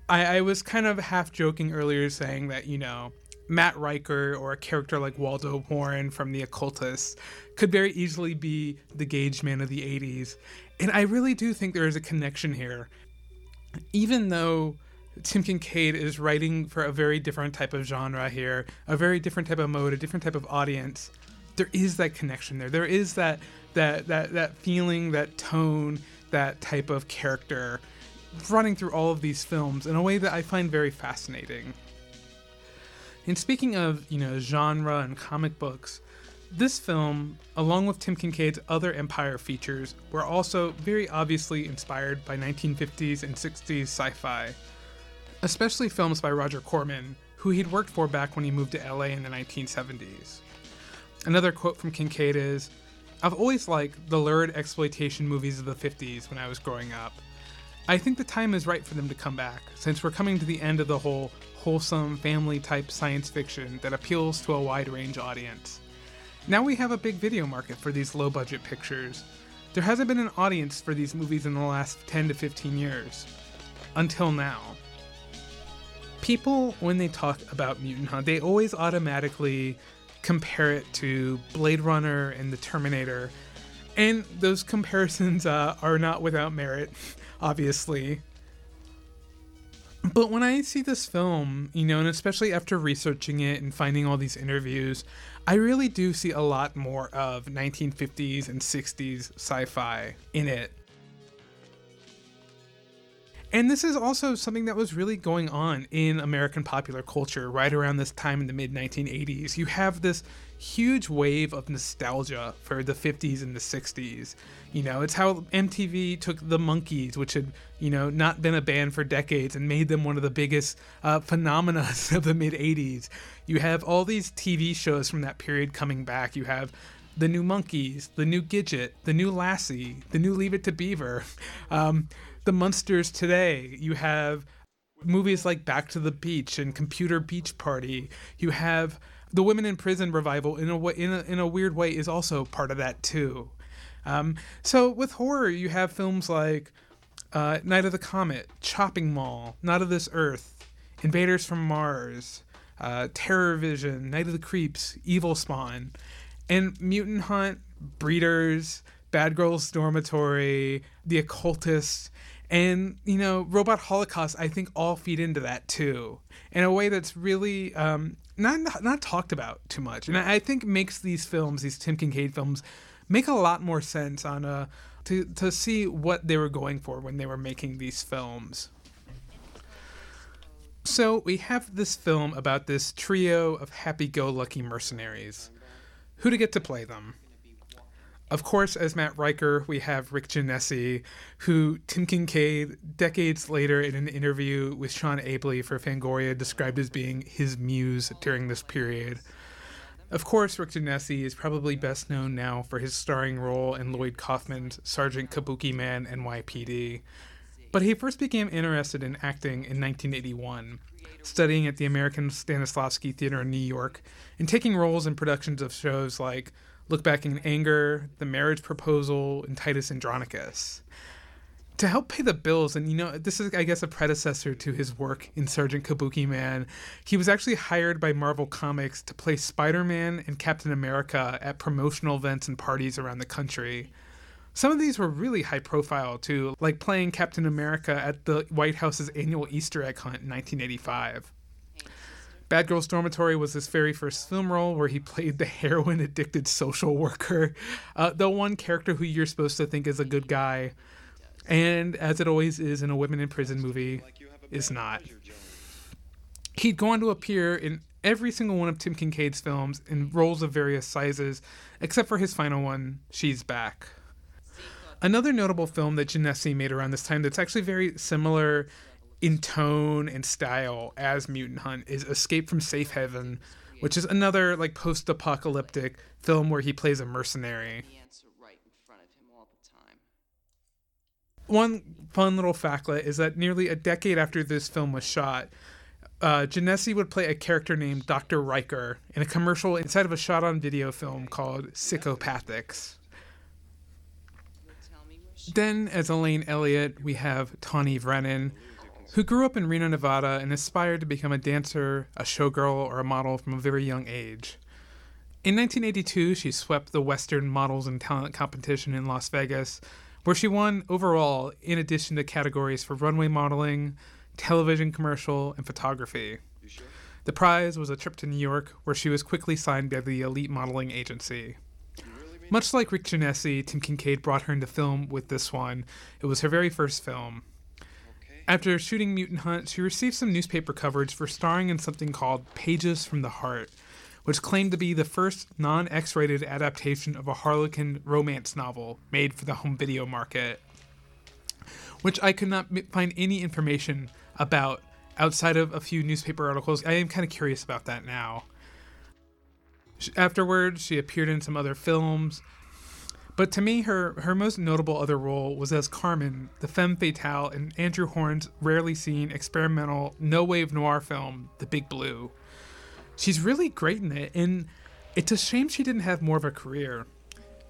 I, I was kind of half joking earlier saying that, you know, Matt Riker or a character like Waldo Warren from The Occultist could very easily be the Gage man of the 80s. And I really do think there is a connection here. Even though Tim Kincaid is writing for a very different type of genre here, a very different type of mode, a different type of audience. There is that connection there. There is that that that that feeling, that tone, that type of character running through all of these films in a way that I find very fascinating. And speaking of, you know, genre and comic books, this film, along with Tim Kincaid's other Empire features, were also very obviously inspired by 1950s and 60s sci fi especially films by Roger Corman, who he'd worked for back when he moved to LA in the 1970s. Another quote from Kincaid is I've always liked the lurid exploitation movies of the 50s when I was growing up. I think the time is right for them to come back, since we're coming to the end of the whole wholesome, family type science fiction that appeals to a wide range audience. Now we have a big video market for these low budget pictures. There hasn't been an audience for these movies in the last 10 to 15 years. Until now people when they talk about Mutant Hunt, they always automatically compare it to Blade Runner and the Terminator, and those comparisons uh, are not without merit, obviously. But when I see this film, you know, and especially after researching it and finding all these interviews, I really do see a lot more of 1950s and 60s sci fi in it. And this is also something that was really going on in American popular culture right around this time in the mid 1980s. You have this huge wave of nostalgia for the 50s and the 60s. You know, it's how MTV took the Monkees, which had, you know, not been a band for decades and made them one of the biggest uh, phenomena of the mid 80s. You have all these TV shows from that period coming back. You have the new Monkees, the new Gidget, the new Lassie, the new Leave It to Beaver. Um, the Munsters today. You have movies like Back to the Beach and Computer Beach Party. You have the Women in Prison revival in a way, in a, in a weird way is also part of that too. Um, so with horror, you have films like uh, Night of the Comet, Chopping Mall, Not of This Earth, Invaders from Mars, uh, Terror Vision, Night of the Creeps, Evil Spawn, and Mutant Hunt, Breeders, Bad Girls Dormitory, The Occultist, and you know robot holocaust i think all feed into that too in a way that's really um, not, not, not talked about too much. And i think makes these films these tim kincaid films make a lot more sense on a uh, to, to see what they were going for when they were making these films. So we have this film about this trio of happy-go-lucky mercenaries. Who to get to play them of course, as Matt Riker, we have Rick Gianasi, who Tim Kincaid, decades later in an interview with Sean Abley for Fangoria, described as being his muse during this period. Of course, Rick Gianasi is probably best known now for his starring role in Lloyd Kaufman's Sergeant Kabuki Man NYPD. But he first became interested in acting in 1981, studying at the American Stanislavski Theater in New York and taking roles in productions of shows like Look Back in Anger, The Marriage Proposal, and Titus Andronicus. to help pay the bills, and you know, this is, I guess, a predecessor to his work in Sergeant Kabuki Man. He was actually hired by Marvel Comics to play Spider Man and Captain America at promotional events and parties around the country. Some of these were really high profile, too, like playing Captain America at the White House's annual Easter egg hunt in 1985. Bad Girls Dormitory was his very first film role where he played the heroin addicted social worker, uh, the one character who you're supposed to think is a good guy and as it always is in a women in prison movie, is not. He'd go on to appear in every single one of Tim Kincaid's films in roles of various sizes, except for his final one, She's Back. Another notable film that Gianasi made around this time that's actually very similar in tone and style as Mutant Hunt is Escape from Safe Haven, which is another like post-apocalyptic film where he plays a mercenary. one fun little factlet is that nearly a decade after this film was shot, uh, Gianasi would play a character named Dr. Riker in a commercial inside of a shot on video film called Psychopathics. Then, as Elaine Elliott, we have Taunie Vrenon, who grew up in Reno, Nevada and aspired to become a dancer, a showgirl, or a model from a very young age. In 1982, she swept the Western Models and Talent Competition in Las Vegas where she won overall in addition to categories for runway modeling, television commercial, and photography. Sure? The prize was a trip to New York, where she was quickly signed by the elite modeling agency. Really Much like Rick Gianasi, Tim Kincaid brought her into film with this one. It was her very first film. After shooting Mutant Hunt, she received some newspaper coverage for starring in something called Pages from the Heart, which claimed to be the first non X rated adaptation of a Harlequin romance novel made for the home video market. Which I could not find any information about outside of a few newspaper articles. I am kind of curious about that now. Afterwards, she appeared in some other films. But to me, her, her most notable other role was as Carmen, the femme fatale in Andrew Horn's rarely seen experimental no wave noir film, The Big Blue she's really great in it, and it's a shame she didn't have more of a career.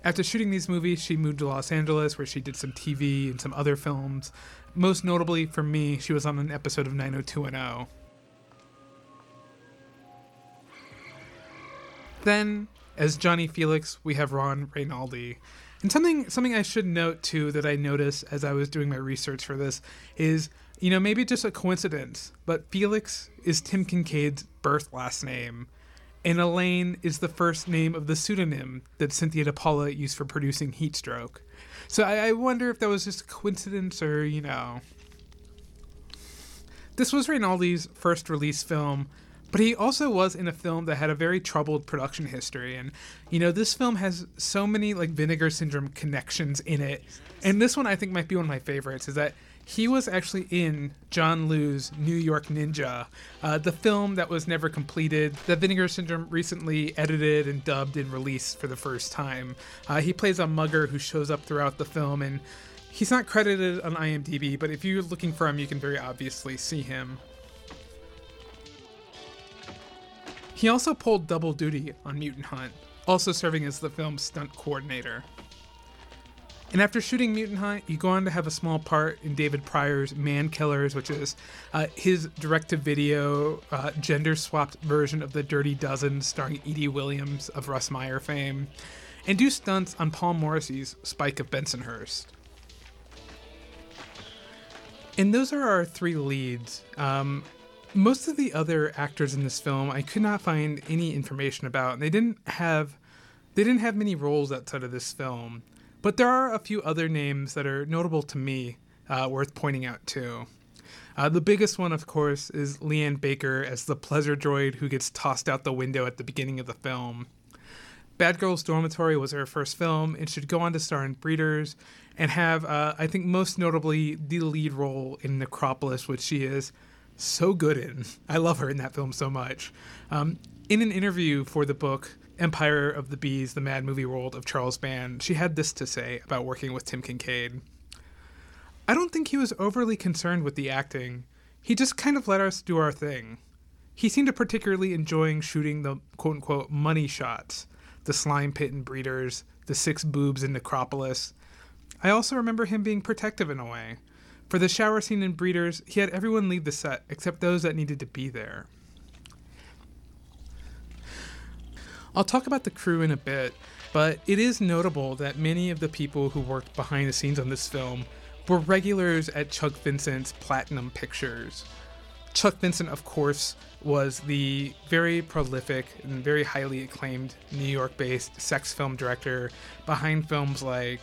After shooting these movies, she moved to Los Angeles, where she did some TV and some other films. Most notably for me, she was on an episode of 90210. Then, as Johnny Felix, we have Ron Reynaldi. And something something I should note too that I noticed as I was doing my research for this is you know, maybe just a coincidence, but Felix is Tim Kincaid's birth last name, and Elaine is the first name of the pseudonym that Cynthia DePaula used for producing Heatstroke. So I, I wonder if that was just a coincidence or, you know. This was Reynaldi's first release film, but he also was in a film that had a very troubled production history and you know this film has so many like vinegar syndrome connections in it and this one i think might be one of my favorites is that he was actually in John Liu's New York Ninja, uh, the film that was never completed, that Vinegar Syndrome recently edited and dubbed and released for the first time. Uh, he plays a mugger who shows up throughout the film, and he's not credited on IMDb, but if you're looking for him, you can very obviously see him. He also pulled double duty on Mutant Hunt, also serving as the film's stunt coordinator. And after shooting Mutant Hunt, you go on to have a small part in David Prior's Man Killers, which is uh, his direct to video, uh, gender swapped version of The Dirty Dozen, starring Edy Williams of Russ Meyer fame, and do stunts on Paul Morrissey's Spike of Bensonhurst. And those are our three leads. Um, most of the other actors in this film, I could not find any information about. and They didn't have, they didn't have many roles outside of this film. But there are a few other names that are notable to me, uh, worth pointing out too. Uh, the biggest one, of course, is LeeAnne Baker as the pleasure droid who gets tossed out the window at the beginning of the film. Bad Girls Dormitory was her first film and should go on to star in Breeders and have, uh, I think, most notably, the lead role in Necropolis, which she is so good in. I love her in that film so much. Um, in an interview for the book, Empire of the Bees, the Mad Movie World of Charles Band, she had this to say about working with Tim Kincaid. I don't think he was overly concerned with the acting. He just kind of let us do our thing. He seemed to particularly enjoying shooting the quote unquote money shots the slime pit and breeders, the six boobs in Necropolis. I also remember him being protective in a way. For the shower scene in Breeders, he had everyone leave the set except those that needed to be there. I'll talk about the crew in a bit, but it is notable that many of the people who worked behind the scenes on this film were regulars at Chuck Vincent's Platinum Pictures. Chuck Vincent, of course, was the very prolific and very highly acclaimed New York based sex film director behind films like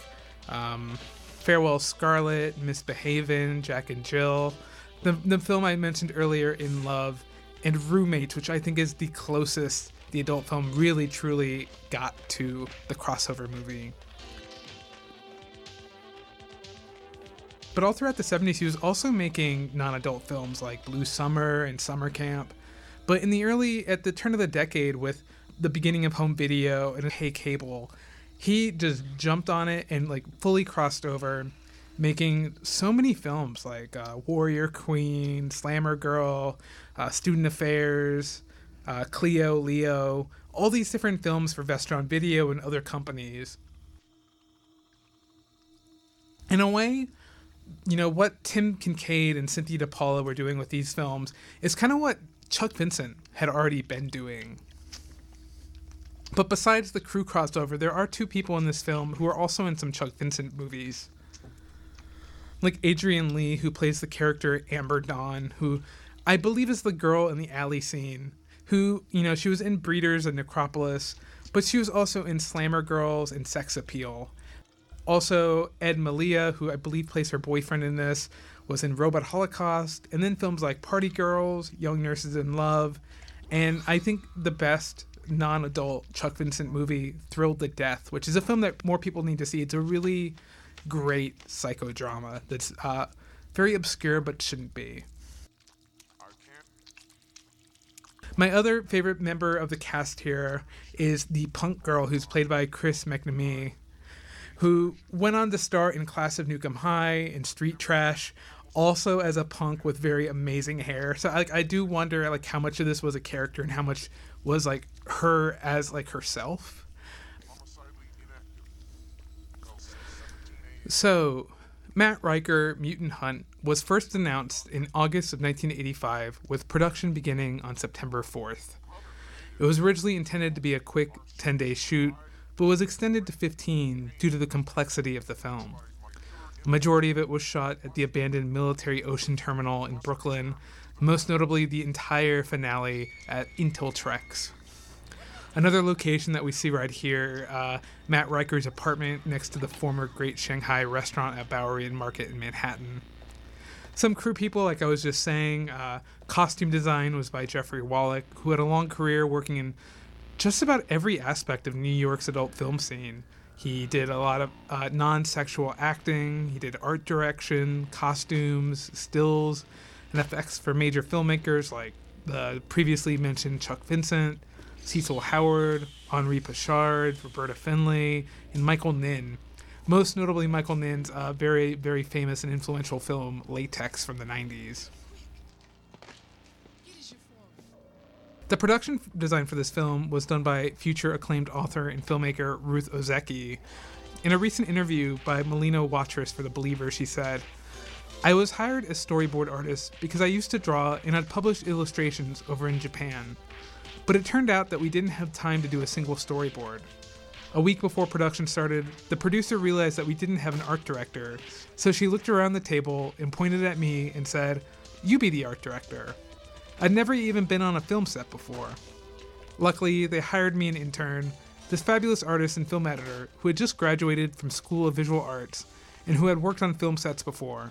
um, Farewell Scarlett, Misbehavin', Jack and Jill, the, the film I mentioned earlier, In Love, and Roommates, which I think is the closest the adult film really truly got to the crossover movie. But all throughout the 70s, he was also making non adult films like Blue Summer and Summer Camp. But in the early, at the turn of the decade, with the beginning of home video and Hey Cable, he just jumped on it and like fully crossed over, making so many films like uh, Warrior Queen, Slammer Girl, uh, Student Affairs, uh, Cleo, Leo, all these different films for Vestron Video and other companies. In a way, you know, what Tim Kincaid and Cynthia DePaula were doing with these films is kind of what Chuck Vincent had already been doing. But besides the crew crossover, there are two people in this film who are also in some Chuck Vincent movies. Like Adrian Lee, who plays the character Amber Dawn, who I believe is the girl in the alley scene, who, you know, she was in Breeders and Necropolis, but she was also in Slammer Girls and Sex Appeal. Also, Ed Malia, who I believe plays her boyfriend in this, was in Robot Holocaust, and then films like Party Girls, Young Nurses in Love, and I think the best non adult Chuck Vincent movie, Thrilled to Death, which is a film that more people need to see. It's a really great psychodrama that's uh, very obscure but shouldn't be. My other favorite member of the cast here is the punk girl who's played by Chris McNamee who went on to star in Class of Nuke 'Em High and Street Trash, also as a punk with very amazing hair. So I do wonder like how much of this was a character and how much was like her as like herself. So, Matt Riker Mutant Hunt was first announced in August of 1985 with production beginning on September 4th. It was originally intended to be a quick 10 day shoot, but was extended to 15 due to the complexity of the film. A majority of it was shot at the abandoned military ocean terminal in Brooklyn, most notably the entire finale at Intel-Trex. Another location that we see right here, uh, Matt Riker's apartment next to the former Great Shanghai restaurant at Bowery and Market in Manhattan. Some crew people, like I was just saying, uh, costume design was by Jeffrey Wallach, who had a long career working in just about every aspect of New York's adult film scene. He did a lot of uh, non sexual acting, he did art direction, costumes, stills, and effects for major filmmakers like the previously mentioned Chuck Vincent, Cecil Howard, Henri Pachard, Roberta Findlay, and Michael Ninn. Most notably, Michael Ninn's uh, very, very famous and influential film Latex from the 90s. The production design for this film was done by future acclaimed author and filmmaker Ruth Ozeki. In a recent interview by Malena Watrous for The Believer, she said, I was hired as storyboard artist because I used to draw and had published illustrations over in Japan. But it turned out that we didn't have time to do a single storyboard. A week before production started, the producer realized that we didn't have an art director, so she looked around the table and pointed at me and said, You be the art director. I'd never even been on a film set before. Luckily, they hired me an intern, this fabulous artist and film editor who had just graduated from School of Visual Arts and who had worked on film sets before.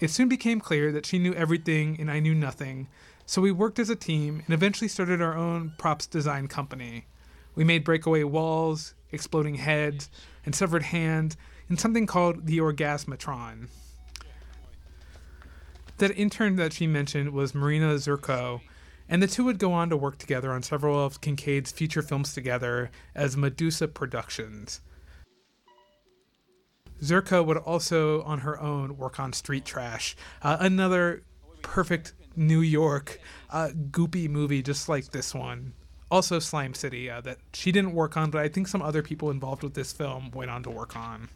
It soon became clear that she knew everything and I knew nothing, so we worked as a team and eventually started our own props design company. We made breakaway walls, exploding heads, and severed hands in something called the Orgasmatron. That intern that she mentioned was Marina Zurkow, and the two would go on to work together on several of Kincaid's feature films together as Medusa Productions. Zurkow would also, on her own, work on Street Trash, uh, another perfect New York uh, goopy movie just like this one. Also, Slime City uh, that she didn't work on, but I think some other people involved with this film went on to work on.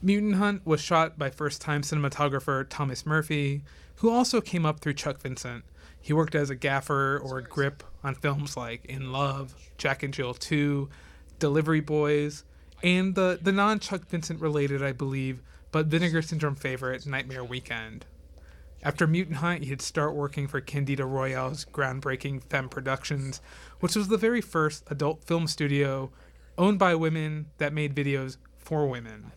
Mutant Hunt was shot by first time cinematographer Thomas Murphy, who also came up through Chuck Vincent. He worked as a gaffer or grip on films like In Love, Jack and Jill 2, Delivery Boys, and the, the non Chuck Vincent related, I believe, but Vinegar Syndrome favorite, Nightmare Weekend. After Mutant Hunt, he'd start working for Candida Royalle's groundbreaking Femme Productions, which was the very first adult film studio owned by women that made videos for women.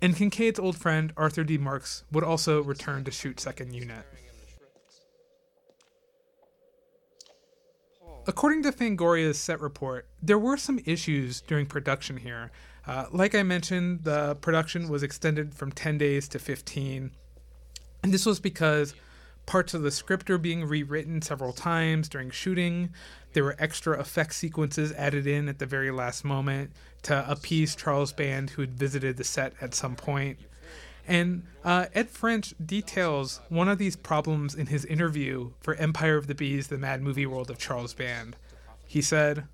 And Kincaid's old friend Arthur D. Marks would also return to shoot Second Unit. According to Fangoria's set report, there were some issues during production here. Uh, like I mentioned, the production was extended from 10 days to 15. And this was because parts of the script are being rewritten several times during shooting. There were extra effect sequences added in at the very last moment to appease Charles Band, who had visited the set at some point. And uh, Ed French details one of these problems in his interview for Empire of the Bees, the Mad Movie World of Charles Band. He said,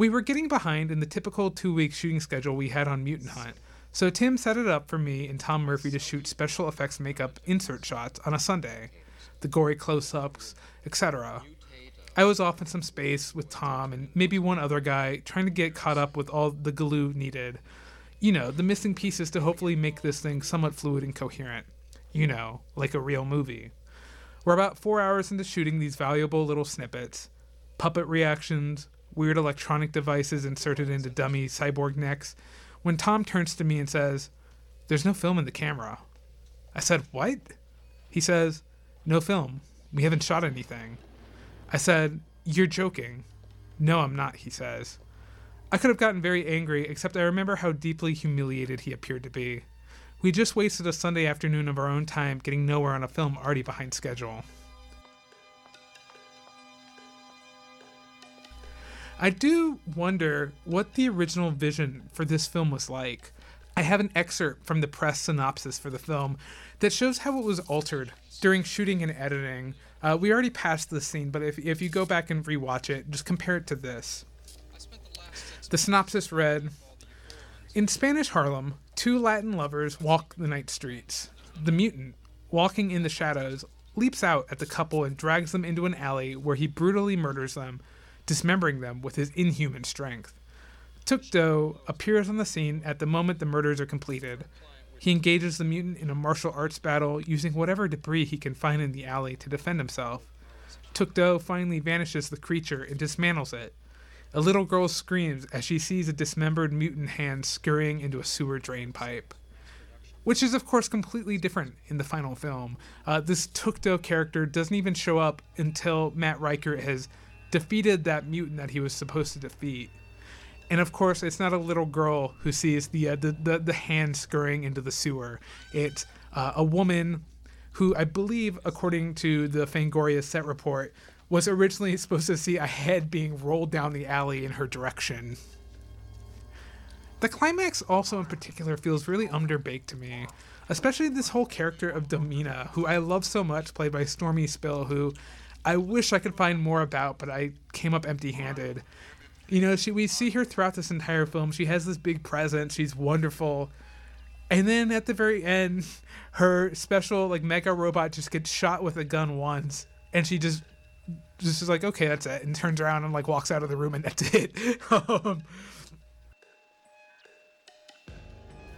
We were getting behind in the typical two week shooting schedule we had on Mutant Hunt, so Tim set it up for me and Tom Murphy to shoot special effects makeup insert shots on a Sunday, the gory close ups, etc. I was off in some space with Tom and maybe one other guy trying to get caught up with all the glue needed you know, the missing pieces to hopefully make this thing somewhat fluid and coherent. You know, like a real movie. We're about four hours into shooting these valuable little snippets puppet reactions, weird electronic devices inserted into dummy cyborg necks, when Tom turns to me and says, There's no film in the camera. I said, What? He says, No film. We haven't shot anything. I said, You're joking. No, I'm not, he says. I could have gotten very angry, except I remember how deeply humiliated he appeared to be. We just wasted a Sunday afternoon of our own time getting nowhere on a film already behind schedule. I do wonder what the original vision for this film was like. I have an excerpt from the press synopsis for the film that shows how it was altered during shooting and editing. Uh, we already passed this scene, but if, if you go back and rewatch it, just compare it to this. The synopsis read In Spanish Harlem, two Latin lovers walk the night streets. The mutant, walking in the shadows, leaps out at the couple and drags them into an alley where he brutally murders them, dismembering them with his inhuman strength. Tuk Do appears on the scene at the moment the murders are completed. He engages the mutant in a martial arts battle using whatever debris he can find in the alley to defend himself. Tuk Do finally vanishes the creature and dismantles it. A little girl screams as she sees a dismembered mutant hand scurrying into a sewer drain pipe. Which is, of course, completely different in the final film. Uh, this Tuk Do character doesn't even show up until Matt Riker has defeated that mutant that he was supposed to defeat. And of course, it's not a little girl who sees the uh, the, the, the hand scurrying into the sewer. It's uh, a woman who I believe, according to the Fangoria set report, was originally supposed to see a head being rolled down the alley in her direction. The climax also in particular feels really underbaked to me, especially this whole character of Domina, who I love so much, played by Stormy Spill, who I wish I could find more about, but I came up empty-handed. You know, she we see her throughout this entire film. She has this big presence. She's wonderful. And then at the very end, her special like mega robot just gets shot with a gun once, and she just just is like, okay, that's it, and turns around and like walks out of the room, and that's it. um,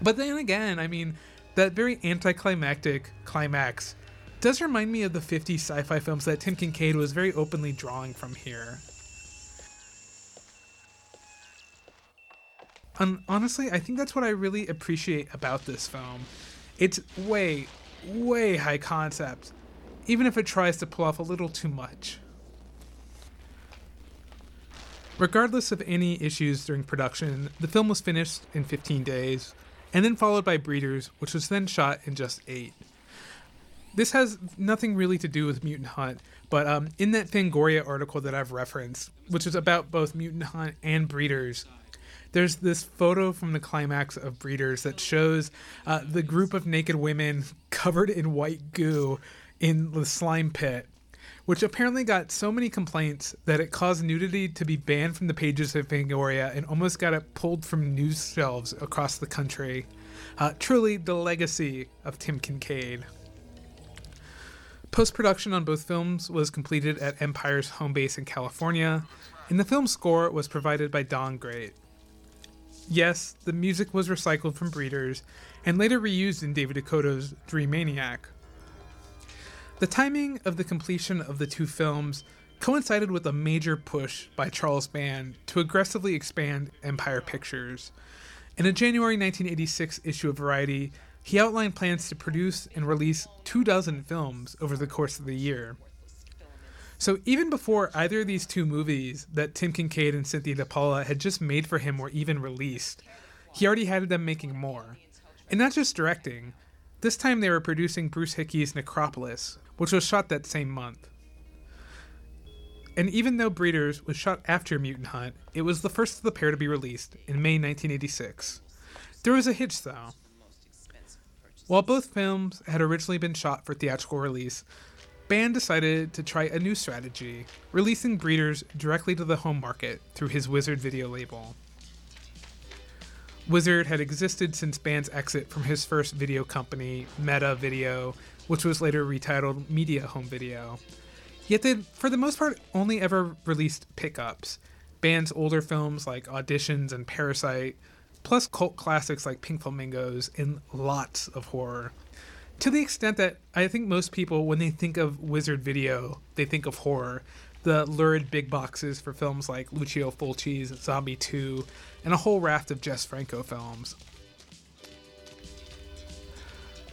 but then again, I mean, that very anticlimactic climax does remind me of the 50s sci-fi films that Tim Kincaid was very openly drawing from here. And honestly, I think that's what I really appreciate about this film. It's way, way high concept, even if it tries to pull off a little too much. Regardless of any issues during production, the film was finished in 15 days, and then followed by Breeders, which was then shot in just 8. This has nothing really to do with Mutant Hunt, but um, in that Fangoria article that I've referenced, which is about both Mutant Hunt and Breeders, there's this photo from the climax of Breeders that shows uh, the group of naked women covered in white goo in the slime pit which apparently got so many complaints that it caused nudity to be banned from the pages of Fangoria and almost got it pulled from news shelves across the country. Uh, truly the legacy of Tim Kincaid. Post production on both films was completed at Empire's home base in California, and the film score was provided by Don Great. Yes, the music was recycled from Breeders and later reused in David DeCoteau's Dream Maniac. The timing of the completion of the two films coincided with a major push by Charles Band to aggressively expand Empire Pictures. In a January 1986 issue of Variety, he outlined plans to produce and release two dozen films over the course of the year. So even before either of these two movies that Tim Kincaid and Cynthia DePaula had just made for him were even released, he already had them making more. And not just directing. This time they were producing Bruce Hickey's Necropolis, which was shot that same month. And even though Breeders was shot after Mutant Hunt, it was the first of the pair to be released in May 1986. There was a hitch though. While both films had originally been shot for theatrical release, Band decided to try a new strategy, releasing Breeders directly to the home market through his Wizard video label. Wizard had existed since Band's exit from his first video company, Meda Video, which was later retitled Media Home Video. Yet they, for the most part, only ever released pickups. Band's older films like Auditions and Parasite, plus cult classics like Pink Flamingos, and lots of horror to the extent that I think most people, when they think of Wizard Video, they think of horror. The lurid big boxes for films like Lucio Fulci's Zombie 2, and a whole raft of Jess Franco films.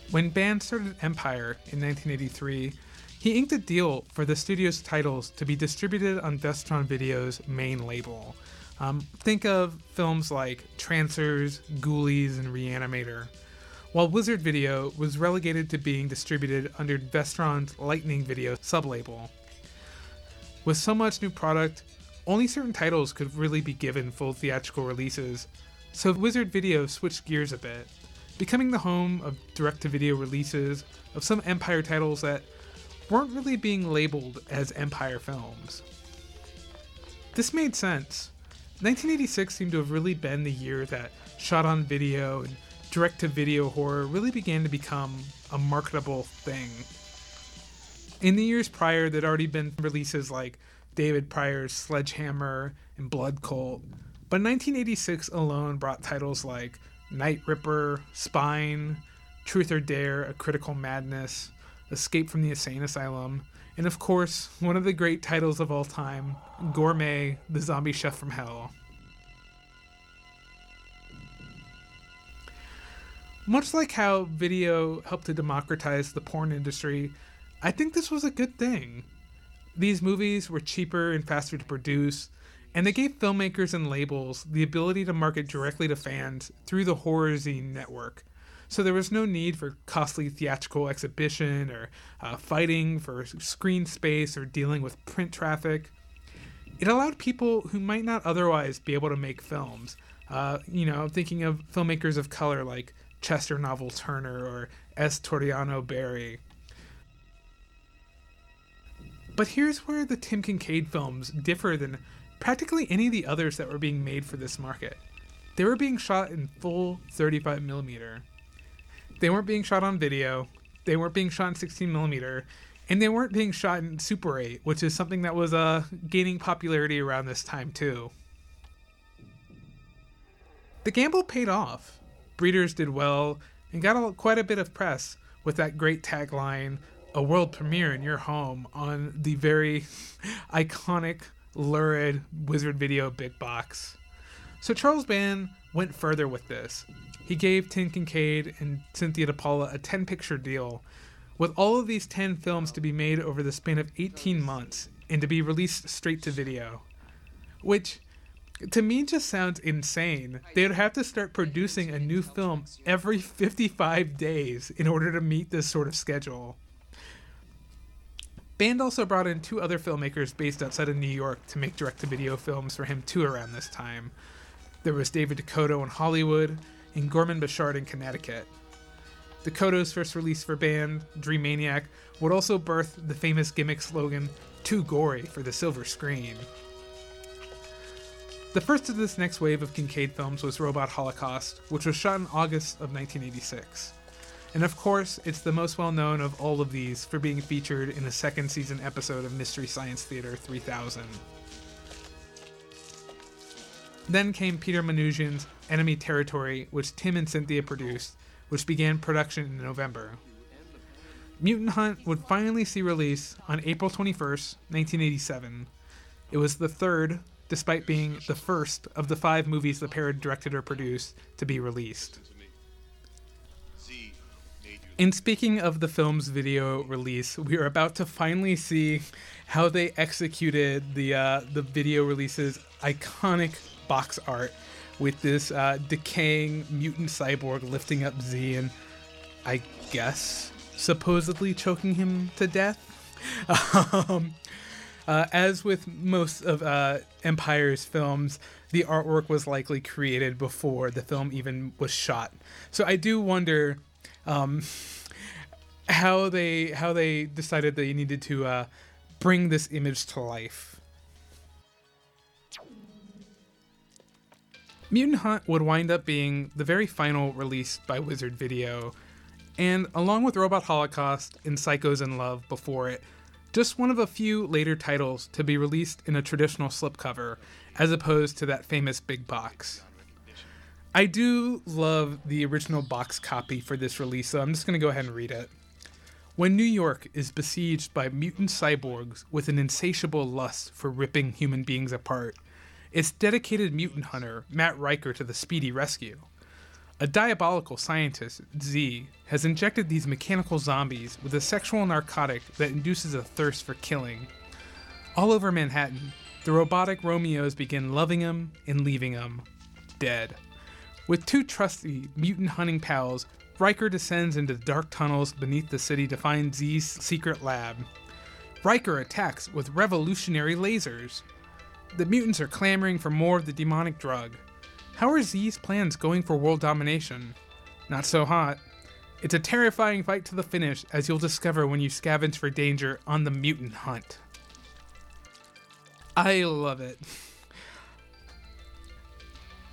When Band started Empire in 1983, he inked a deal for the studio's titles to be distributed on Vestron Video's main label. Um, think of films like Trancers, Ghoulies, and Reanimator while Wizard Video was relegated to being distributed under Vestron's Lightning Video sublabel. With so much new product, only certain titles could really be given full theatrical releases, so Wizard Video switched gears a bit, becoming the home of direct to video releases of some Empire titles that weren't really being labeled as Empire films. This made sense. 1986 seemed to have really been the year that shot on video and direct to video horror really began to become a marketable thing. In the years prior, there'd already been releases like David Prior's Sledgehammer and Blood Cult, but 1986 alone brought titles like Night Ripper, Spine, Truth or Dare, A Critical Madness, Escape from the Insane Asylum, and of course, one of the great titles of all time, Gourmet, the Zombie Chef from Hell. Much like how video helped to democratize the porn industry, I think this was a good thing. These movies were cheaper and faster to produce, and they gave filmmakers and labels the ability to market directly to fans through the Horrorzine network. So there was no need for costly theatrical exhibition or uh, fighting for screen space or dealing with print traffic. It allowed people who might not otherwise be able to make films. Uh, you know, thinking of filmmakers of color like Chester Novell Turner or S. Toriano Berry. But here's where the Tim Kincaid films differ than practically any of the others that were being made for this market. They were being shot in full 35mm. They weren't being shot on video, they weren't being shot in 16mm, and they weren't being shot in Super 8, which is something that was uh, gaining popularity around this time too. The gamble paid off. Breeders did well and got a, quite a bit of press with that great tagline, a world premiere in your home on the very iconic, lurid Wizard Video big box. So Charles Band went further with this. He gave Tim Kincaid and Cynthia DePaula a 10 picture deal with all of these 10 films to be made over the span of 18 months and to be released straight to video. Which to me just sounds insane. They'd have to start producing a new film every 55 days in order to meet this sort of schedule. Band also brought in two other filmmakers based outside of New York to make direct to video films for him too around this time. There was David DeCoteau in Hollywood and Gorman Bechard in Connecticut. DeCoteau's first release for Band, Dream Maniac, would also birth the famous gimmick slogan, Too Gory for the Silver Screen. The first of this next wave of Kincaid films was Robot Holocaust, which was shot in August of 1986. And of course, it's the most well known of all of these for being featured in a second season episode of Mystery Science Theater 3000. Then came Peter Manoogian's Enemy Territory, which Tim and Cynthia produced, which began production in November. Mutant Hunt would finally see release on April 21st, 1987. It was the third, despite being the first, of the five movies the pair directed or produced to be released. In speaking of the film's video release, we are about to finally see how they executed the uh, the video release's iconic box art with this uh, decaying mutant cyborg lifting up Z and I guess supposedly choking him to death. um, uh, as with most of uh, Empire's films, the artwork was likely created before the film even was shot. So I do wonder um, how they how they decided they needed to uh, bring this image to life. Mutant Hunt would wind up being the very final release by Wizard Video, and along with Robot Holocaust and Psychos in Love before it, just one of a few later titles to be released in a traditional slipcover, as opposed to that famous big box. I do love the original box copy for this release, so I'm just going to go ahead and read it. When New York is besieged by mutant cyborgs with an insatiable lust for ripping human beings apart, its dedicated mutant hunter, Matt Riker, to the speedy rescue. A diabolical scientist, Z, has injected these mechanical zombies with a sexual narcotic that induces a thirst for killing. All over Manhattan, the robotic Romeos begin loving him and leaving him dead. With two trusty mutant hunting pals, Riker descends into dark tunnels beneath the city to find Z's secret lab. Riker attacks with revolutionary lasers. The mutants are clamoring for more of the demonic drug. How are Z's plans going for world domination? Not so hot. It's a terrifying fight to the finish, as you'll discover when you scavenge for danger on the mutant hunt. I love it.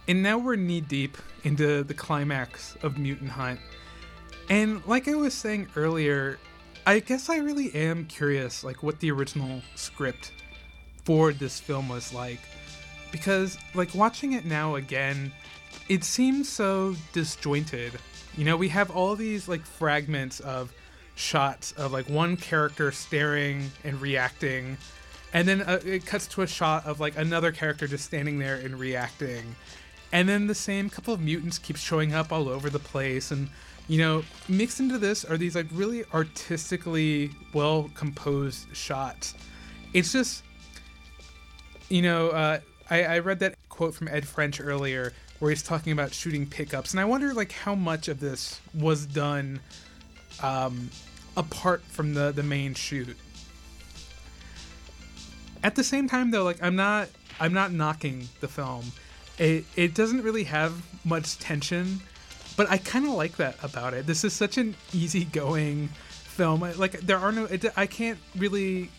And now we're knee deep into the climax of Mutant Hunt. And like I was saying earlier, I guess I really am curious like what the original script for this film was like because like watching it now again, it seems so disjointed. You know, we have all these like fragments of shots of like one character staring and reacting and then uh, it cuts to a shot of like another character just standing there and reacting and then the same couple of mutants keep showing up all over the place and you know mixed into this are these like really artistically well composed shots it's just you know uh, I, I read that quote from ed french earlier where he's talking about shooting pickups and i wonder like how much of this was done um, apart from the the main shoot at the same time though like i'm not i'm not knocking the film it it doesn't really have much tension, but I kind of like that about it. This is such an easygoing film. Like there are no, it, I can't really,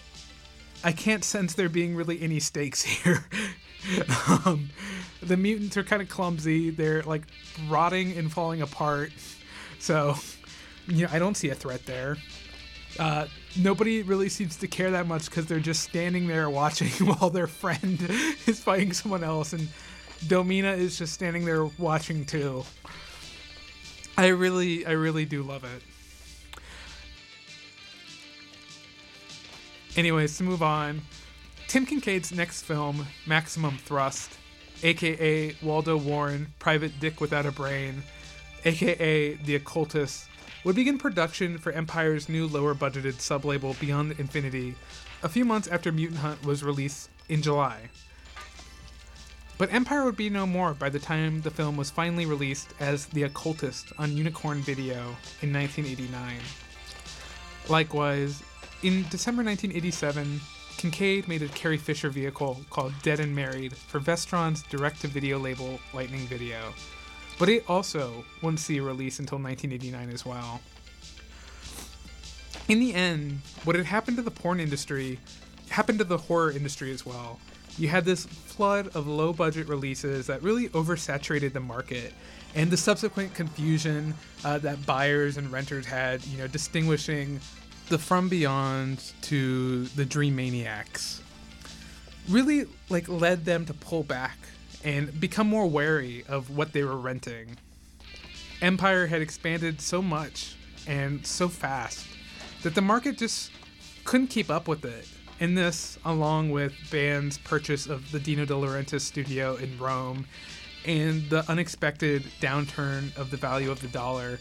I can't sense there being really any stakes here. um, the mutants are kind of clumsy. They're like rotting and falling apart. So, you know, I don't see a threat there. Uh, nobody really seems to care that much because they're just standing there watching while their friend is fighting someone else and Domina is just standing there watching too. I really, I really do love it. Anyways, to move on, Tim Kincaid's next film, Maximum Thrust, aka Waldo Warren, Private Dick Without a Brain, aka The Occultist, would begin production for Empire's new lower budgeted sublabel Beyond Infinity a few months after Mutant Hunt was released in July. But Empire would be no more by the time the film was finally released as The Occultist on Unicorn Video in 1989. Likewise, in December 1987, Kincaid made a Carrie Fisher vehicle called Dead and Married for Vestron's direct to video label Lightning Video, but it also wouldn't see a release until 1989 as well. In the end, what had happened to the porn industry happened to the horror industry as well you had this flood of low budget releases that really oversaturated the market and the subsequent confusion uh, that buyers and renters had, you know, distinguishing the From Beyond to the Dream Maniacs, really like led them to pull back and become more wary of what they were renting. Empire had expanded so much and so fast that the market just couldn't keep up with it. And this, along with Band's purchase of the Dino De Laurentiis studio in Rome and the unexpected downturn of the value of the dollar,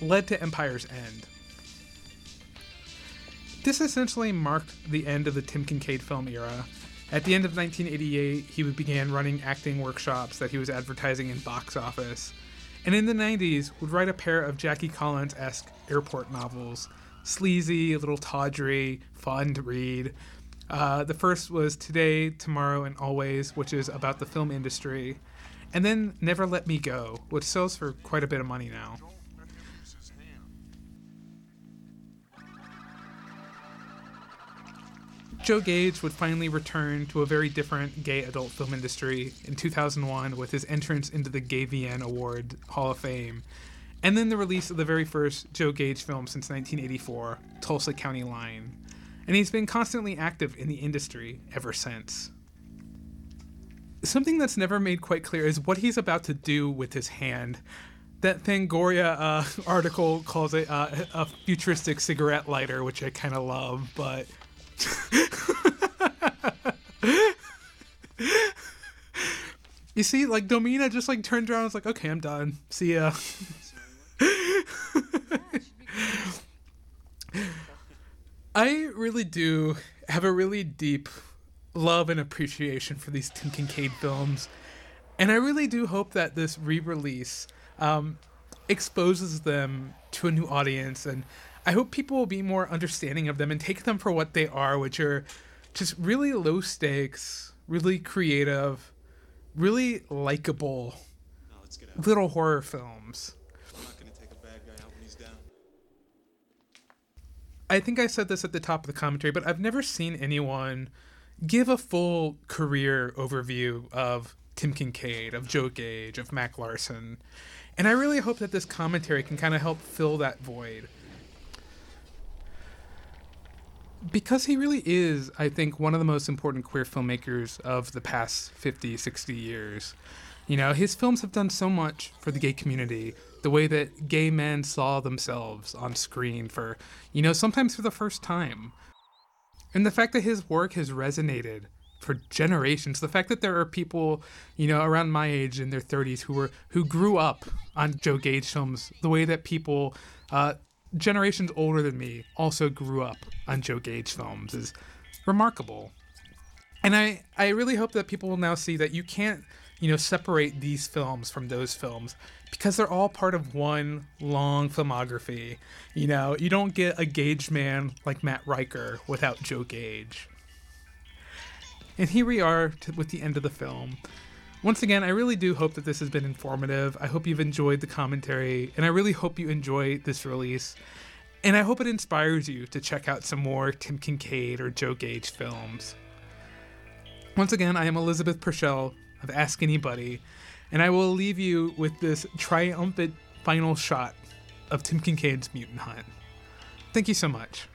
led to Empire's end. This essentially marked the end of the Tim Kincaid film era. At the end of 1988, he began running acting workshops that he was advertising in box office. And in the 90s, would write a pair of Jackie Collins esque airport novels. Sleazy, a little tawdry, fun to read. Uh, the first was Today, Tomorrow, and Always, which is about the film industry. And then Never Let Me Go, which sells for quite a bit of money now. Joe Gage would finally return to a very different gay adult film industry in 2001 with his entrance into the GayVN Award Hall of Fame, and then the release of the very first Joe Gage film since 1984, Tulsa County Line. And he's been constantly active in the industry ever since. Something that's never made quite clear is what he's about to do with his hand. That Fangoria uh, article calls it uh, a futuristic cigarette lighter, which I kind of love, but you see, like Domina just like turned around and was like, okay, I'm done. See ya. I really do have a really deep love and appreciation for these Tim Kincaid films. And I really do hope that this re release um, exposes them to a new audience and I hope people will be more understanding of them and take them for what they are, which are just really low stakes, really creative, really likable little horror films. I think I said this at the top of the commentary, but I've never seen anyone give a full career overview of Tim Kincaid, of Joe Gage, of Mac Larson. And I really hope that this commentary can kind of help fill that void because he really is, I think, one of the most important queer filmmakers of the past 50, 60 years. You know, his films have done so much for the gay community, the way that gay men saw themselves on screen for, you know, sometimes for the first time. And the fact that his work has resonated for generations, the fact that there are people, you know, around my age in their 30s who were who grew up on Joe Gage films, the way that people uh, generations older than me also grew up on Joe Gage films is remarkable. And I, I really hope that people will now see that you can't, you know, separate these films from those films because they're all part of one long filmography. You know, you don't get a Gage man like Matt Riker without Joe Gage. And here we are to, with the end of the film. Once again, I really do hope that this has been informative. I hope you've enjoyed the commentary, and I really hope you enjoy this release. And I hope it inspires you to check out some more Tim Kincaid or Joe Gage films. Once again, I am Elizabeth Purchell of Ask Any Buddy, and I will leave you with this triumphant final shot of Tim Kincaid's Mutant Hunt. Thank you so much.